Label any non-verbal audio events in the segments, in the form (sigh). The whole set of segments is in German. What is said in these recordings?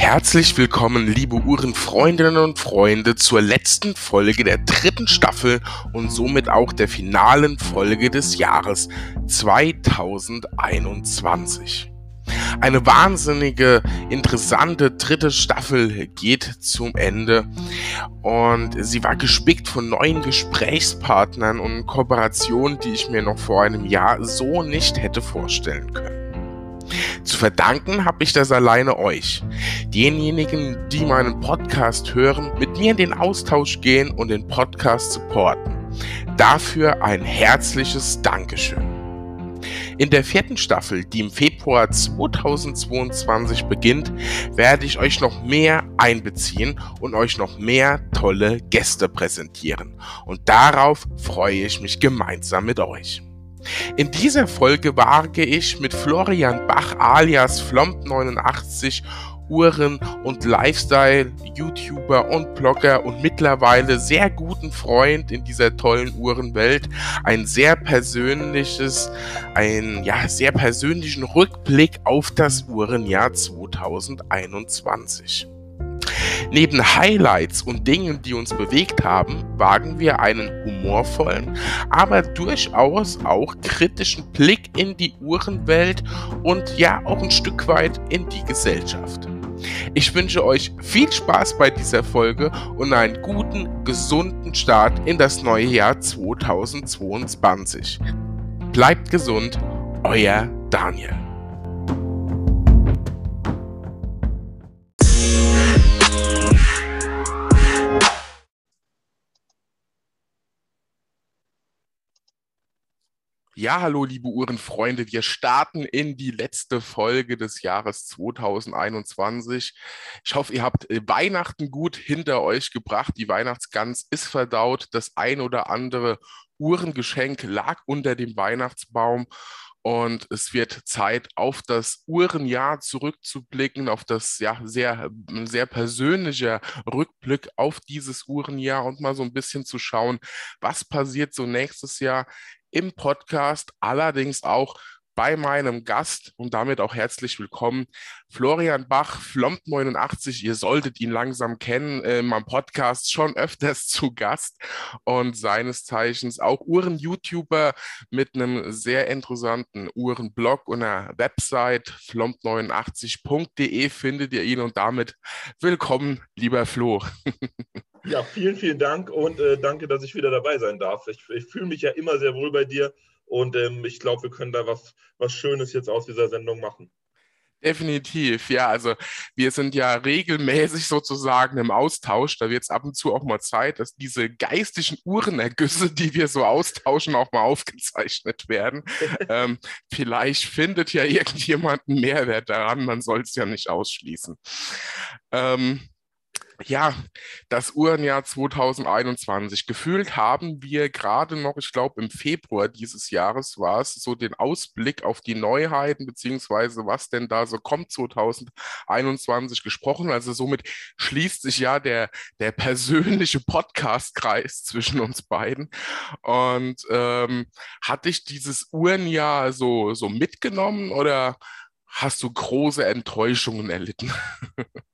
Herzlich willkommen, liebe Uhrenfreundinnen und Freunde, zur letzten Folge der dritten Staffel und somit auch der finalen Folge des Jahres 2021. Eine wahnsinnige, interessante dritte Staffel geht zum Ende und sie war gespickt von neuen Gesprächspartnern und Kooperationen, die ich mir noch vor einem Jahr so nicht hätte vorstellen können. Zu verdanken habe ich das alleine euch. Denjenigen, die meinen Podcast hören, mit mir in den Austausch gehen und den Podcast supporten. Dafür ein herzliches Dankeschön. In der vierten Staffel, die im Februar 2022 beginnt, werde ich euch noch mehr einbeziehen und euch noch mehr tolle Gäste präsentieren. Und darauf freue ich mich gemeinsam mit euch. In dieser Folge wage ich mit Florian Bach alias Flomp89 Uhren- und Lifestyle-YouTuber und Blogger und mittlerweile sehr guten Freund in dieser tollen Uhrenwelt ein sehr persönliches, ein ja sehr persönlichen Rückblick auf das Uhrenjahr 2021. Neben Highlights und Dingen, die uns bewegt haben, wagen wir einen humorvollen, aber durchaus auch kritischen Blick in die Uhrenwelt und ja auch ein Stück weit in die Gesellschaft. Ich wünsche euch viel Spaß bei dieser Folge und einen guten, gesunden Start in das neue Jahr 2022. Bleibt gesund, euer Daniel. Ja, hallo, liebe Uhrenfreunde. Wir starten in die letzte Folge des Jahres 2021. Ich hoffe, ihr habt äh, Weihnachten gut hinter euch gebracht. Die Weihnachtsgans ist verdaut. Das ein oder andere Uhrengeschenk lag unter dem Weihnachtsbaum. Und es wird Zeit, auf das Uhrenjahr zurückzublicken, auf das ja sehr, sehr persönliche Rückblick auf dieses Uhrenjahr und mal so ein bisschen zu schauen, was passiert so nächstes Jahr im Podcast, allerdings auch bei meinem Gast und damit auch herzlich willkommen, Florian Bach, Flomp89. Ihr solltet ihn langsam kennen, in meinem Podcast schon öfters zu Gast und seines Zeichens auch Uhren-YouTuber mit einem sehr interessanten Uhrenblog und einer Website flomp89.de findet ihr ihn und damit willkommen, lieber Flo. (laughs) Ja, vielen, vielen Dank und äh, danke, dass ich wieder dabei sein darf. Ich, ich fühle mich ja immer sehr wohl bei dir und ähm, ich glaube, wir können da was, was Schönes jetzt aus dieser Sendung machen. Definitiv, ja. Also wir sind ja regelmäßig sozusagen im Austausch. Da wird es ab und zu auch mal Zeit, dass diese geistigen Uhrenergüsse, die wir so austauschen, auch mal aufgezeichnet werden. (laughs) ähm, vielleicht findet ja irgendjemand einen Mehrwert daran. Man soll es ja nicht ausschließen. Ähm, ja, das Uhrenjahr 2021. Gefühlt haben wir gerade noch, ich glaube im Februar dieses Jahres war es, so den Ausblick auf die Neuheiten, beziehungsweise was denn da so kommt 2021 gesprochen. Also somit schließt sich ja der, der persönliche (laughs) Podcast-Kreis zwischen uns beiden. Und ähm, hatte ich dieses Uhrenjahr so, so mitgenommen oder hast du große Enttäuschungen erlitten? (laughs)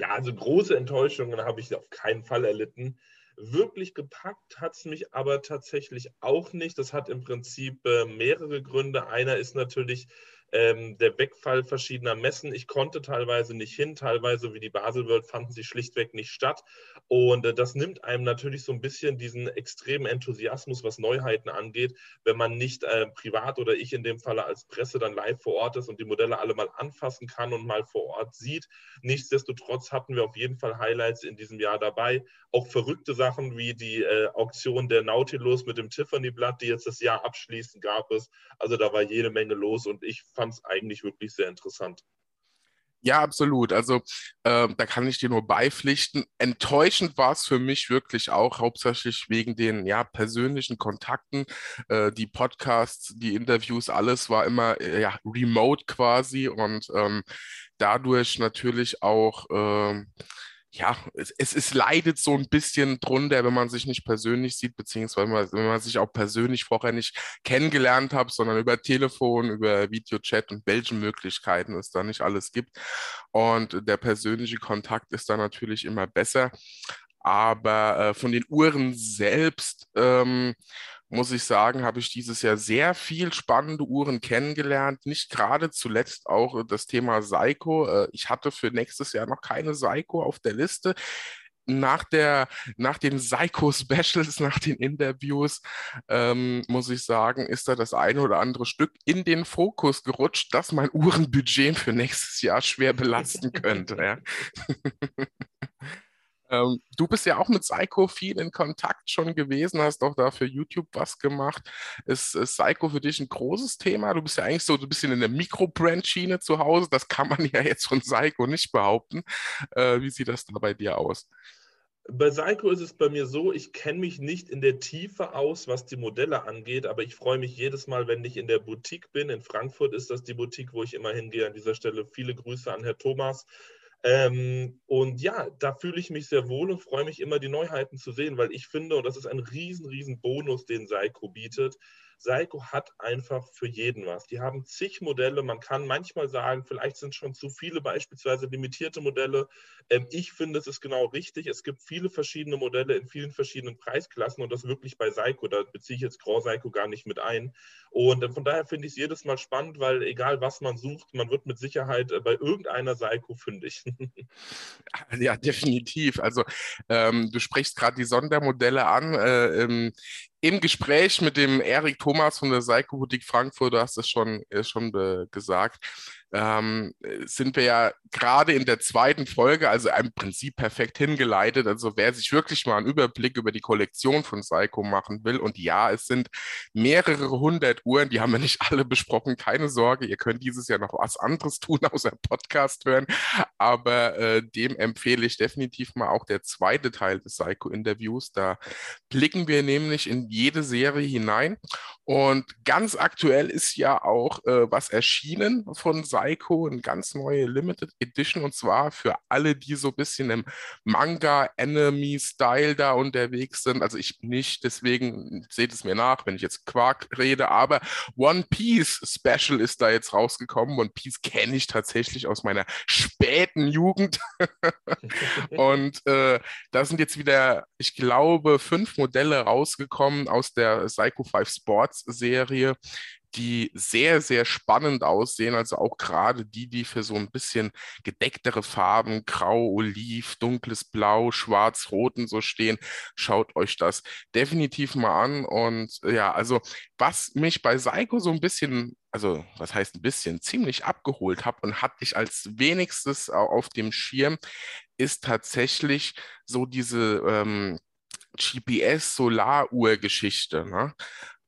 Ja, also große Enttäuschungen habe ich auf keinen Fall erlitten. Wirklich gepackt hat es mich aber tatsächlich auch nicht. Das hat im Prinzip äh, mehrere Gründe. Einer ist natürlich ähm, der Wegfall verschiedener Messen. Ich konnte teilweise nicht hin, teilweise wie die Basel World fanden sie schlichtweg nicht statt. Und äh, das nimmt einem natürlich so ein bisschen diesen extremen Enthusiasmus, was Neuheiten angeht, wenn man nicht äh, privat oder ich in dem Falle als Presse dann live vor Ort ist und die Modelle alle mal anfassen kann und mal vor Ort sieht. Nichtsdestotrotz hatten wir auf jeden Fall Highlights in diesem Jahr dabei. Auch verrückte Sachen wie die äh, Auktion der Nautilus mit dem Tiffany-Blatt, die jetzt das Jahr abschließen, gab es. Also da war jede Menge los und ich fand es eigentlich wirklich sehr interessant. Ja, absolut. Also äh, da kann ich dir nur beipflichten. Enttäuschend war es für mich wirklich auch, hauptsächlich wegen den ja, persönlichen Kontakten. Äh, die Podcasts, die Interviews, alles war immer äh, ja, remote quasi und ähm, dadurch natürlich auch ähm, ja, es, es, es, leidet so ein bisschen drunter, wenn man sich nicht persönlich sieht, beziehungsweise wenn man, sich auch persönlich vorher nicht kennengelernt hat, sondern über Telefon, über Videochat und welche Möglichkeiten es da nicht alles gibt. Und der persönliche Kontakt ist da natürlich immer besser. Aber äh, von den Uhren selbst ähm, muss ich sagen, habe ich dieses Jahr sehr viel spannende Uhren kennengelernt. Nicht gerade zuletzt auch das Thema Seiko. Äh, ich hatte für nächstes Jahr noch keine Seiko auf der Liste. Nach, der, nach den Psycho-Specials, (laughs) nach den Interviews, ähm, muss ich sagen, ist da das eine oder andere Stück in den Fokus gerutscht, das mein Uhrenbudget für nächstes Jahr schwer belasten (laughs) könnte. Ja. (laughs) Ähm, du bist ja auch mit Psycho viel in Kontakt schon gewesen, hast auch da für YouTube was gemacht. Ist, ist Psycho für dich ein großes Thema? Du bist ja eigentlich so ein bisschen in der Mikrobrand-Schiene zu Hause. Das kann man (laughs) ja jetzt von Psycho nicht behaupten. Äh, wie sieht das da bei dir aus? Bei Psycho ist es bei mir so, ich kenne mich nicht in der Tiefe aus, was die Modelle angeht, aber ich freue mich jedes Mal, wenn ich in der Boutique bin. In Frankfurt ist das die Boutique, wo ich immer hingehe. An dieser Stelle viele Grüße an Herr Thomas. Ähm, und ja, da fühle ich mich sehr wohl und freue mich immer, die Neuheiten zu sehen, weil ich finde, und das ist ein riesen, riesen Bonus, den Seiko bietet, Seiko hat einfach für jeden was. Die haben zig Modelle. Man kann manchmal sagen, vielleicht sind schon zu viele beispielsweise limitierte Modelle. Ähm, ich finde, es ist genau richtig. Es gibt viele verschiedene Modelle in vielen verschiedenen Preisklassen und das wirklich bei Seiko. Da beziehe ich jetzt Grand Seiko gar nicht mit ein. Und äh, von daher finde ich es jedes Mal spannend, weil egal was man sucht, man wird mit Sicherheit äh, bei irgendeiner Seiko fündig. (laughs) ja, definitiv. Also ähm, du sprichst gerade die Sondermodelle an. Äh, ähm, im Gespräch mit dem Erik Thomas von der Psychoboutique Frankfurt, du hast es schon, äh, schon gesagt, ähm, sind wir ja gerade in der zweiten Folge, also im Prinzip perfekt hingeleitet. Also wer sich wirklich mal einen Überblick über die Kollektion von Psycho machen will, und ja, es sind mehrere hundert Uhren, die haben wir nicht alle besprochen, keine Sorge, ihr könnt dieses Jahr noch was anderes tun, (laughs) außer Podcast hören, aber äh, dem empfehle ich definitiv mal auch der zweite Teil des Psycho-Interviews. Da blicken wir nämlich in jede Serie hinein und ganz aktuell ist ja auch äh, was erschienen von Psycho Psycho, eine ganz neue Limited Edition und zwar für alle, die so ein bisschen im Manga-Enemy-Style da unterwegs sind. Also ich nicht, deswegen seht es mir nach, wenn ich jetzt Quark rede, aber One Piece Special ist da jetzt rausgekommen. One Piece kenne ich tatsächlich aus meiner späten Jugend. (laughs) und äh, da sind jetzt wieder, ich glaube, fünf Modelle rausgekommen aus der Psycho 5 Sports Serie die sehr, sehr spannend aussehen. Also auch gerade die, die für so ein bisschen gedecktere Farben, grau, oliv, dunkles Blau, schwarz, roten so stehen. Schaut euch das definitiv mal an. Und ja, also was mich bei Seiko so ein bisschen also was heißt ein bisschen, ziemlich abgeholt habe und hatte ich als wenigstes auf dem Schirm, ist tatsächlich so diese ähm, GPS-Solaruhr-Geschichte. Ne?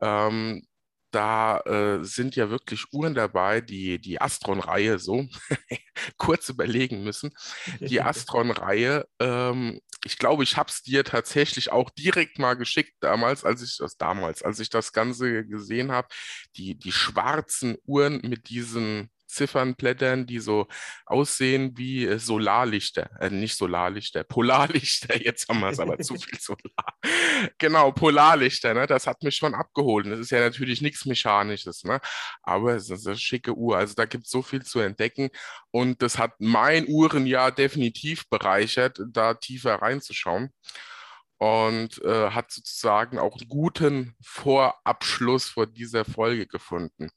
Ähm, da äh, sind ja wirklich Uhren dabei, die die Astron-Reihe so (laughs) kurz überlegen müssen. Die (laughs) Astron-Reihe, ähm, ich glaube, ich habe es dir tatsächlich auch direkt mal geschickt damals, als ich das damals, als ich das Ganze gesehen habe. Die, die schwarzen Uhren mit diesen Ziffernblättern, die so aussehen wie äh, Solarlichter, äh, nicht Solarlichter, (laughs) Polarlichter, jetzt haben wir es aber zu viel Solar. Genau, Polarlichter, ne? das hat mich schon abgeholt. Das ist ja natürlich nichts Mechanisches, ne? aber es ist eine schicke Uhr. Also da gibt es so viel zu entdecken und das hat mein Uhrenjahr definitiv bereichert, da tiefer reinzuschauen und äh, hat sozusagen auch einen guten Vorabschluss vor dieser Folge gefunden.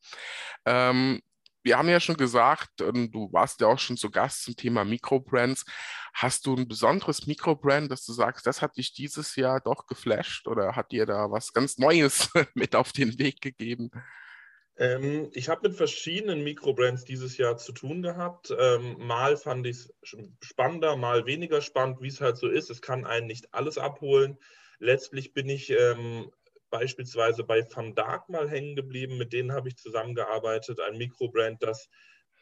Ähm, wir haben ja schon gesagt, du warst ja auch schon zu Gast zum Thema Mikrobrands. Hast du ein besonderes Mikrobrand, dass du sagst, das hat dich dieses Jahr doch geflasht oder hat dir da was ganz Neues (laughs) mit auf den Weg gegeben? Ähm, ich habe mit verschiedenen Mikrobrands dieses Jahr zu tun gehabt. Ähm, mal fand ich es spannender, mal weniger spannend, wie es halt so ist. Es kann einen nicht alles abholen. Letztlich bin ich ähm, beispielsweise bei Van Dark mal hängen geblieben. Mit denen habe ich zusammengearbeitet. Ein Mikrobrand, das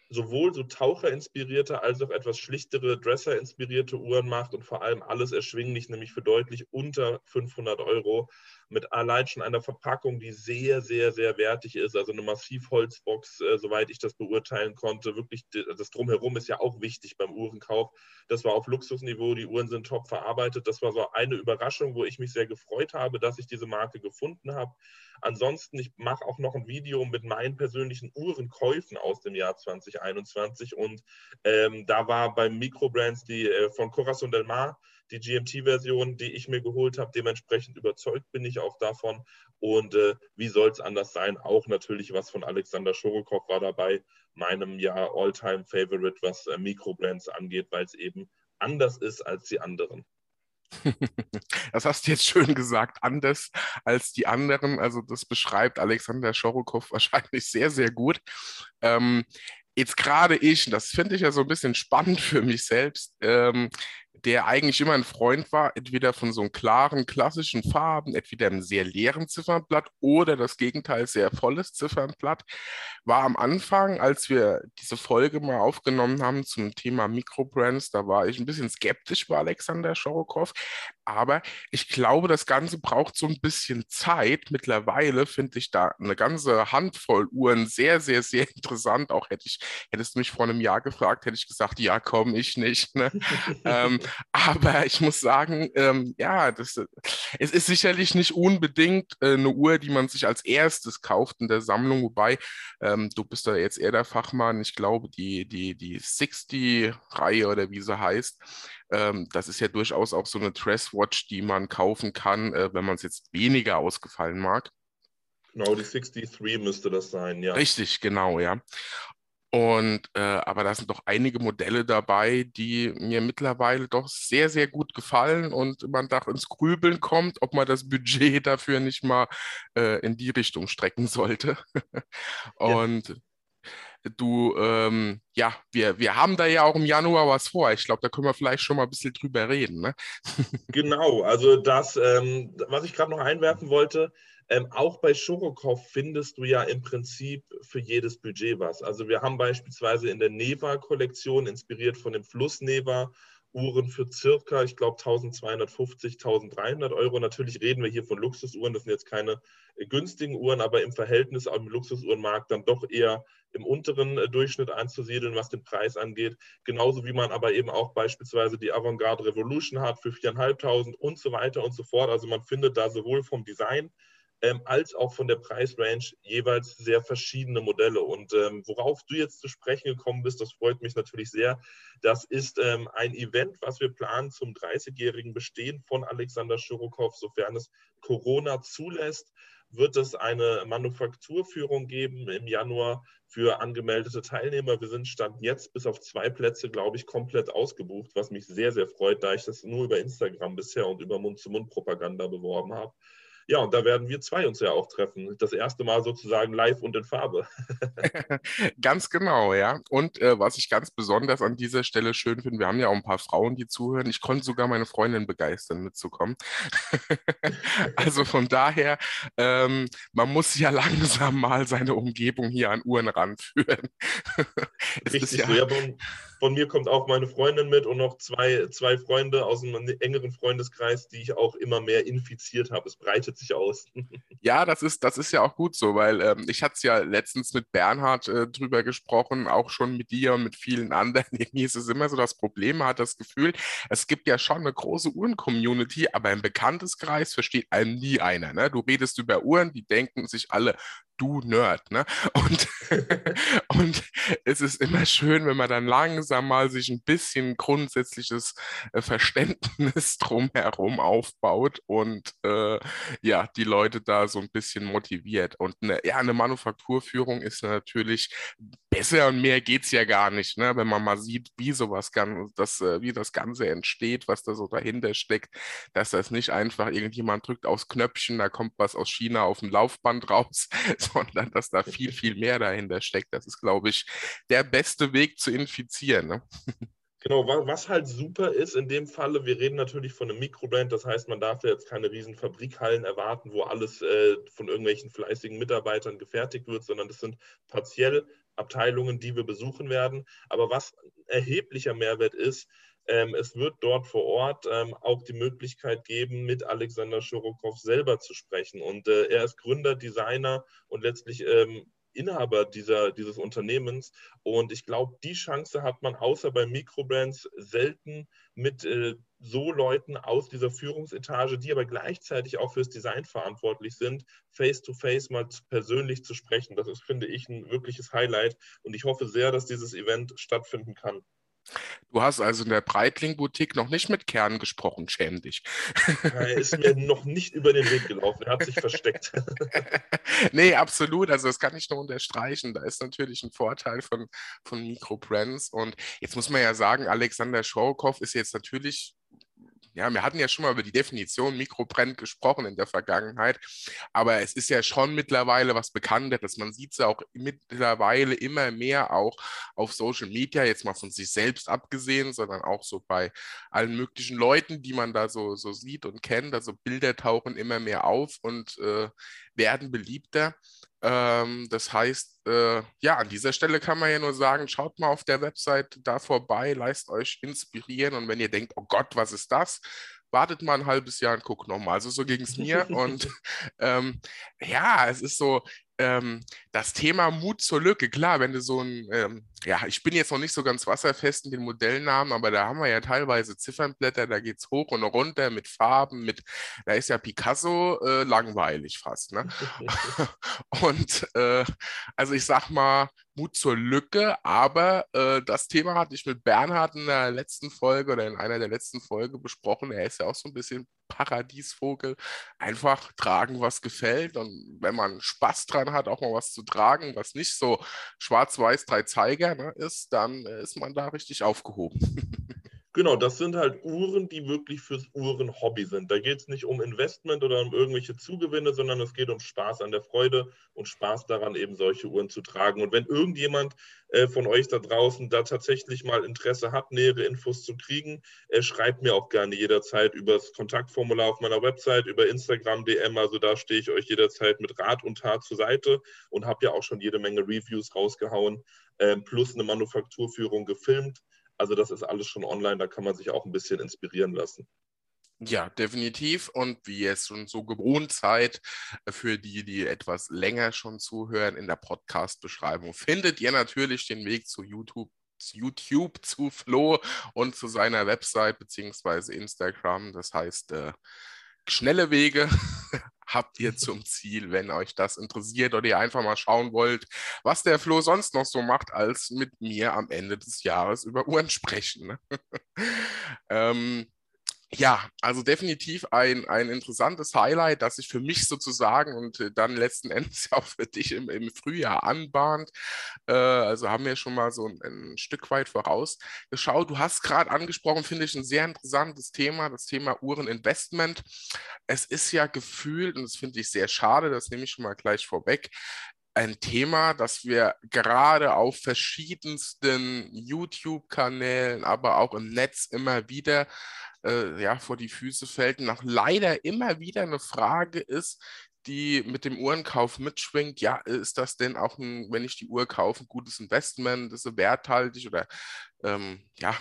sowohl so Taucher-inspirierte als auch etwas schlichtere Dresser-inspirierte Uhren macht und vor allem alles erschwinglich, nämlich für deutlich unter 500 Euro. Mit allein schon einer Verpackung, die sehr, sehr, sehr wertig ist. Also eine Massivholzbox, äh, soweit ich das beurteilen konnte. Wirklich, das Drumherum ist ja auch wichtig beim Uhrenkauf. Das war auf Luxusniveau, die Uhren sind top verarbeitet. Das war so eine Überraschung, wo ich mich sehr gefreut habe, dass ich diese Marke gefunden habe. Ansonsten, ich mache auch noch ein Video mit meinen persönlichen Uhrenkäufen aus dem Jahr 2021 und ähm, da war beim Microbrands die äh, von Corazon del Mar die GMT-Version, die ich mir geholt habe. Dementsprechend überzeugt bin ich auch davon. Und äh, wie soll es anders sein? Auch natürlich was von Alexander Schorokow war dabei, meinem ja All-Time-Favorite, was äh, Microbrands angeht, weil es eben anders ist als die anderen. (laughs) Das hast du jetzt schön gesagt, anders als die anderen. Also das beschreibt Alexander Schorokow wahrscheinlich sehr, sehr gut. Ähm, jetzt gerade ich, das finde ich ja so ein bisschen spannend für mich selbst, ähm, der eigentlich immer ein Freund war, entweder von so einem klaren, klassischen Farben, entweder einem sehr leeren Ziffernblatt oder das Gegenteil, sehr volles Ziffernblatt, war am Anfang, als wir diese Folge mal aufgenommen haben zum Thema Mikrobrands, da war ich ein bisschen skeptisch bei Alexander Schorokow, aber ich glaube, das Ganze braucht so ein bisschen Zeit. Mittlerweile finde ich da eine ganze Handvoll Uhren sehr, sehr, sehr interessant. Auch hätte ich, hättest du mich vor einem Jahr gefragt, hätte ich gesagt, ja, komm, ich nicht. Ne? (laughs) ähm, aber ich muss sagen, ähm, ja, das, es ist sicherlich nicht unbedingt äh, eine Uhr, die man sich als erstes kauft in der Sammlung, wobei ähm, du bist da jetzt eher der Fachmann. Ich glaube, die, die, die 60-Reihe oder wie sie heißt, ähm, das ist ja durchaus auch so eine Dresswatch, die man kaufen kann, äh, wenn man es jetzt weniger ausgefallen mag. Genau, die 63 müsste das sein, ja. Richtig, genau, ja. Und äh, aber da sind doch einige Modelle dabei, die mir mittlerweile doch sehr, sehr gut gefallen und man da ins Grübeln kommt, ob man das Budget (laughs) dafür nicht mal äh, in die Richtung strecken sollte. (laughs) und ja. du, ähm, ja, wir, wir haben da ja auch im Januar was vor. Ich glaube, da können wir vielleicht schon mal ein bisschen drüber reden. Ne? (laughs) genau, also das, ähm, was ich gerade noch einwerfen wollte, ähm, auch bei Schorokow findest du ja im Prinzip für jedes Budget was. Also wir haben beispielsweise in der Neva-Kollektion, inspiriert von dem Fluss Neva, Uhren für circa, ich glaube, 1250, 1300 Euro. Natürlich reden wir hier von Luxusuhren, das sind jetzt keine äh, günstigen Uhren, aber im Verhältnis am Luxusuhrenmarkt dann doch eher im unteren äh, Durchschnitt einzusiedeln, was den Preis angeht. Genauso wie man aber eben auch beispielsweise die Avantgarde Revolution hat für 4.500 und so weiter und so fort. Also man findet da sowohl vom Design ähm, als auch von der Preisrange jeweils sehr verschiedene Modelle. Und ähm, worauf du jetzt zu sprechen gekommen bist, das freut mich natürlich sehr. Das ist ähm, ein Event, was wir planen zum 30-jährigen Bestehen von Alexander Schurokow, sofern es Corona zulässt wird es eine Manufakturführung geben im Januar für angemeldete Teilnehmer. Wir sind Stand jetzt bis auf zwei Plätze, glaube ich, komplett ausgebucht, was mich sehr, sehr freut, da ich das nur über Instagram bisher und über Mund-zu-Mund-Propaganda beworben habe. Ja, und da werden wir zwei uns ja auch treffen. Das erste Mal sozusagen live und in Farbe. (laughs) (laughs) ganz genau, ja. Und äh, was ich ganz besonders an dieser Stelle schön finde, wir haben ja auch ein paar Frauen, die zuhören. Ich konnte sogar meine Freundin begeistern, mitzukommen. (laughs) also von daher, ähm, man muss ja langsam mal seine Umgebung hier an Uhren ranführen. Richtig ja, so. Ja, von, von, mir kommt auch meine Freundin mit und noch zwei, zwei Freunde aus einem engeren Freundeskreis, die ich auch immer mehr infiziert habe. Es breitet breitet sich aus. (laughs) Ja, das ist, das ist ja auch gut so, weil ähm, ich hatte es ja letztens mit Bernhard äh, drüber gesprochen, auch schon mit dir und mit vielen anderen. (laughs) Irgendwie ist es immer so das Problem, man hat das Gefühl, es gibt ja schon eine große Uhren-Community, aber im Bekannteskreis versteht einem nie einer. Ne? Du redest über Uhren, die denken sich alle, du Nerd, ne? Und, (laughs) und es ist immer schön, wenn man dann langsam mal sich ein bisschen grundsätzliches äh, Verständnis (laughs) drumherum aufbaut und äh, ja, die Leute da so ein bisschen motiviert. Und eine, ja, eine Manufakturführung ist natürlich besser und mehr geht es ja gar nicht, ne? Wenn man mal sieht, wie sowas das, äh, wie das Ganze entsteht, was da so dahinter steckt, dass das nicht einfach irgendjemand drückt aufs Knöpfchen, da kommt was aus China auf dem Laufband raus, (laughs) sondern dass da viel, viel mehr dahinter steckt. Das ist, glaube ich, der beste Weg zu infizieren. Ne? (laughs) Genau, was halt super ist in dem Falle, wir reden natürlich von einem Mikrobrand, das heißt, man darf ja jetzt keine riesen Fabrikhallen erwarten, wo alles äh, von irgendwelchen fleißigen Mitarbeitern gefertigt wird, sondern das sind partiell Abteilungen, die wir besuchen werden. Aber was erheblicher Mehrwert ist, Ähm, es wird dort vor Ort ähm, auch die Möglichkeit geben, mit Alexander Schorokow selber zu sprechen. Und äh, er ist Gründer, Designer und letztlich ähm, Inhaber dieser, dieses Unternehmens. Und ich glaube, die Chance hat man außer bei Mikrobrands selten mit äh, so Leuten aus dieser Führungsetage, die aber gleichzeitig auch fürs Design verantwortlich sind, face-to-face -face mal persönlich zu sprechen. Das ist, finde ich, ein wirkliches Highlight. Und ich hoffe sehr, dass dieses Event stattfinden kann. Du hast also in der Breitling-Boutique noch nicht mit Kern gesprochen, schäm dich. Er ist mir noch nicht über den Weg gelaufen, er hat sich versteckt. (laughs) nee, absolut, also das kann ich nur unterstreichen. Da ist natürlich ein Vorteil von, von Microbrands. Und jetzt muss man ja sagen, Alexander Schorokow ist jetzt natürlich ja, wir hatten ja schon mal über die Definition Mikrobrand gesprochen in der Vergangenheit, aber es ist ja schon mittlerweile was Bekannteres. Man sieht es auch mittlerweile immer mehr auch auf Social Media, jetzt mal von sich selbst abgesehen, sondern auch so bei allen möglichen Leuten, die man da so, so sieht und kennt. Also Bilder tauchen immer mehr auf und äh, werden beliebter. Ähm, das heißt, äh, ja, an dieser Stelle kann man ja nur sagen, schaut mal auf der Website da vorbei, lasst euch inspirieren und wenn ihr denkt, oh Gott, was ist das? Wartet mal ein halbes Jahr und guckt nochmal. Also so ging es mir (laughs) und ähm, ja, es ist so, ähm, das Thema Mut zur Lücke, klar, wenn du so ein, ähm, ja, ich bin jetzt noch nicht so ganz wasserfest in den Modellnamen, aber da haben wir ja teilweise Ziffernblätter, da geht es hoch und runter mit Farben, mit, da ist ja Picasso äh, langweilig fast, ne? (laughs) (laughs) und äh, also ich sag mal, Mut zur Lücke, aber äh, das Thema hatte ich mit Bernhard in der letzten Folge oder in einer der letzten Folgen besprochen. Er ist ja auch so ein bisschen Paradiesvogel. Einfach tragen, was gefällt. Und wenn man Spaß dran hat, auch mal was zu tragen, was nicht so schwarz-weiß drei Zeiger ne, ist, dann ist man da richtig aufgehoben. (laughs) Genau, das sind halt Uhren, die wirklich fürs Uhrenhobby sind. Da geht es nicht um Investment oder um irgendwelche Zugewinne, sondern es geht um Spaß an der Freude und Spaß daran, eben solche Uhren zu tragen. Und wenn irgendjemand äh, von euch da draußen da tatsächlich mal Interesse hat, nähere Infos zu kriegen, äh, schreibt mir auch gerne jederzeit über das Kontaktformular auf meiner Website, über Instagram, DM. Also da stehe ich euch jederzeit mit Rat und Tat zur Seite und habe ja auch schon jede Menge Reviews rausgehauen, äh, plus eine Manufakturführung gefilmt. Also das ist alles schon online, da kann man sich auch ein bisschen inspirieren lassen. Ja, definitiv. Und wie es schon so gewohnt seid, für die, die etwas länger schon zuhören, in der Podcast-Beschreibung findet ihr natürlich den Weg zu YouTube YouTube zu Flo und zu seiner Website beziehungsweise Instagram. Das heißt, äh, schnelle Wege (laughs) habt ihr (laughs) zum Ziel, wenn euch das interessiert oder ihr einfach mal schauen wollt, was der Flo sonst noch so macht, als mit mir am Ende des Jahres über Uhren sprechen. Ne? (laughs) ähm, ja, also definitiv ein, ein interessantes Highlight, das sich für mich sozusagen und äh, dann letzten Endes (laughs) auch für dich im, im Frühjahr anbahnt. Äh, also haben wir schon mal so ein, ein Stück weit vorausgeschaut. Du hast gerade angesprochen, finde ich, ein sehr interessantes Thema, das Thema Uhreninvestment. Es ist ja gefühlt, und das finde ich sehr schade, das nehme ich schon mal gleich vorweg, ein Thema, das wir gerade auf verschiedensten YouTube-Kanälen, aber auch im Netz immer wieder äh, ja, vor die Füße fällt. Auch leider immer wieder eine Frage ist, die mit dem Uhrenkauf mitschwingt, ja, ist das denn auch, ein, wenn ich die Uhr kaufe, ein gutes Investment, ist sie werthaltig oder ähm, ja,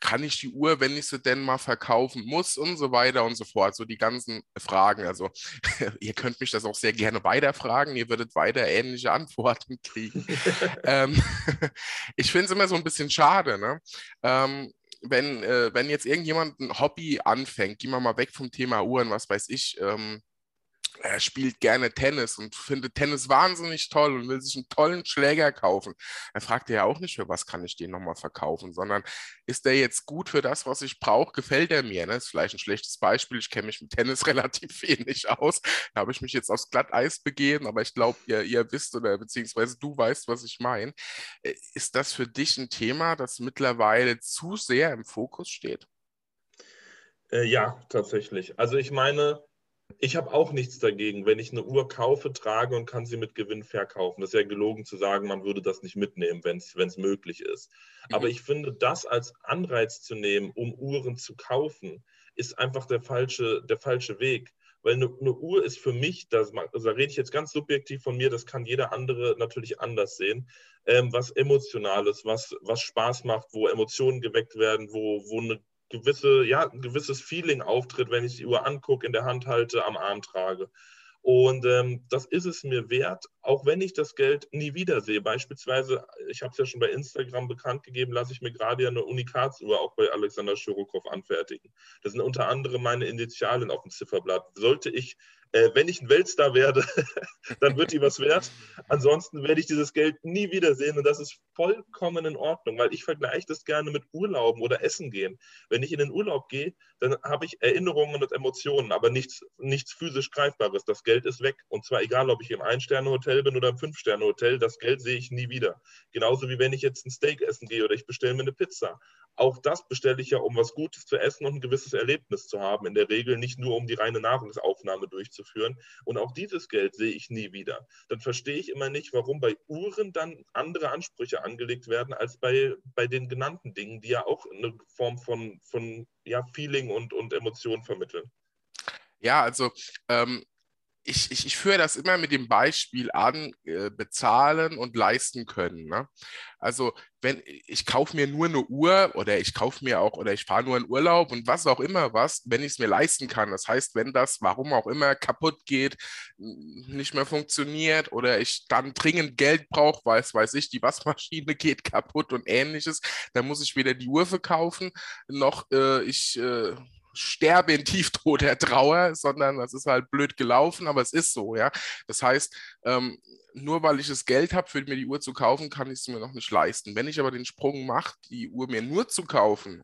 kann ich die Uhr, wenn ich sie denn mal verkaufen muss und so weiter und so fort. So die ganzen Fragen. Also (laughs) ihr könnt mich das auch sehr gerne weiterfragen. Ihr würdet weiter ähnliche Antworten (laughs) kriegen. (laughs) ähm, ich finde es immer so ein bisschen schade. Ne? Ähm, wenn, äh, wenn jetzt irgendjemand ein Hobby anfängt, gehen wir mal weg vom Thema Uhren, was weiß ich, ähm, er spielt gerne Tennis und findet Tennis wahnsinnig toll und will sich einen tollen Schläger kaufen. Er fragt ja auch nicht, für was kann ich den nochmal verkaufen, sondern ist der jetzt gut für das, was ich brauche? Gefällt er mir? Ne? Das ist vielleicht ein schlechtes Beispiel. Ich kenne mich mit Tennis (laughs) relativ wenig aus. Da habe ich mich jetzt aufs Glatteis begeben, aber ich glaube, ihr, ihr wisst oder beziehungsweise du weißt, was ich meine. Äh, ist das für dich ein Thema, das mittlerweile zu sehr im Fokus steht? Äh, ja, tatsächlich. Also ich meine, ich habe auch nichts dagegen, wenn ich eine Uhr kaufe, trage und kann sie mit Gewinn verkaufen. Das ist ja gelogen zu sagen, man würde das nicht mitnehmen, wenn es möglich ist. Mhm. Aber ich finde, das als Anreiz zu nehmen, um Uhren zu kaufen, ist einfach der falsche, der falsche Weg Weil eine, eine Uhr ist für mich, das, also da rede ich jetzt ganz subjektiv von mir, das kann jeder andere natürlich anders sehen, ähm, was Emotionales, was, was Spaß macht, wo Emotionen geweckt werden, wo, wo eine gewisse, ja, ein gewisses Feeling auftritt, wenn ich die Uhr angucke, in der Hand halte, am Arm trage. Und ähm, das ist es mir wert, auch wenn ich das Geld nie wiedersehe. Beispielsweise, ich habe es ja schon bei Instagram bekannt gegeben, lasse ich mir gerade ja eine Unikatsuhr auch bei Alexander Schirokow anfertigen. Das sind unter anderem meine Initialen auf dem Zifferblatt. Sollte ich äh, wenn ich ein Weltstar werde, (laughs) dann wird die was wert. Ansonsten werde ich dieses Geld nie wiedersehen und das ist vollkommen in Ordnung, weil ich vergleiche das gerne mit Urlauben oder Essen gehen. Wenn ich in den Urlaub gehe, dann habe ich Erinnerungen und Emotionen, aber nichts, nichts physisch Greifbares. Das Geld ist weg und zwar egal, ob ich im Ein-Sterne-Hotel bin oder im Fünf-Sterne-Hotel, das Geld sehe ich nie wieder. Genauso wie wenn ich jetzt ein Steak essen gehe oder ich bestelle mir eine Pizza auch das bestelle ich ja, um was Gutes zu essen und ein gewisses Erlebnis zu haben. In der Regel nicht nur, um die reine Nahrungsaufnahme durchzuführen. Und auch dieses Geld sehe ich nie wieder. Dann verstehe ich immer nicht, warum bei Uhren dann andere Ansprüche angelegt werden als bei, bei den genannten Dingen, die ja auch eine Form von, von ja, Feeling und, und Emotion vermitteln. Ja, also ähm, ich, ich, ich führe das immer mit dem Beispiel an, äh, bezahlen und leisten können. Ne? Also wenn ich kaufe mir nur eine Uhr oder ich kaufe mir auch oder ich fahre nur in Urlaub und was auch immer was, wenn ich es mir leisten kann. Das heißt, wenn das, warum auch immer, kaputt geht, nicht mehr funktioniert oder ich dann dringend Geld brauche, weil es weiß ich, die Waschmaschine (laughs) geht kaputt und ähnliches, dann muss ich weder die Uhr verkaufen, noch äh, ich äh, sterbe in Tieftod der Trauer, sondern das ist halt blöd gelaufen, aber es ist so, ja. Das heißt, ähm, nur weil ich das Geld habe, für mir die Uhr zu kaufen, kann ich es mir noch nicht leisten. Wenn ich aber den Sprung mache, die Uhr mir nur zu kaufen,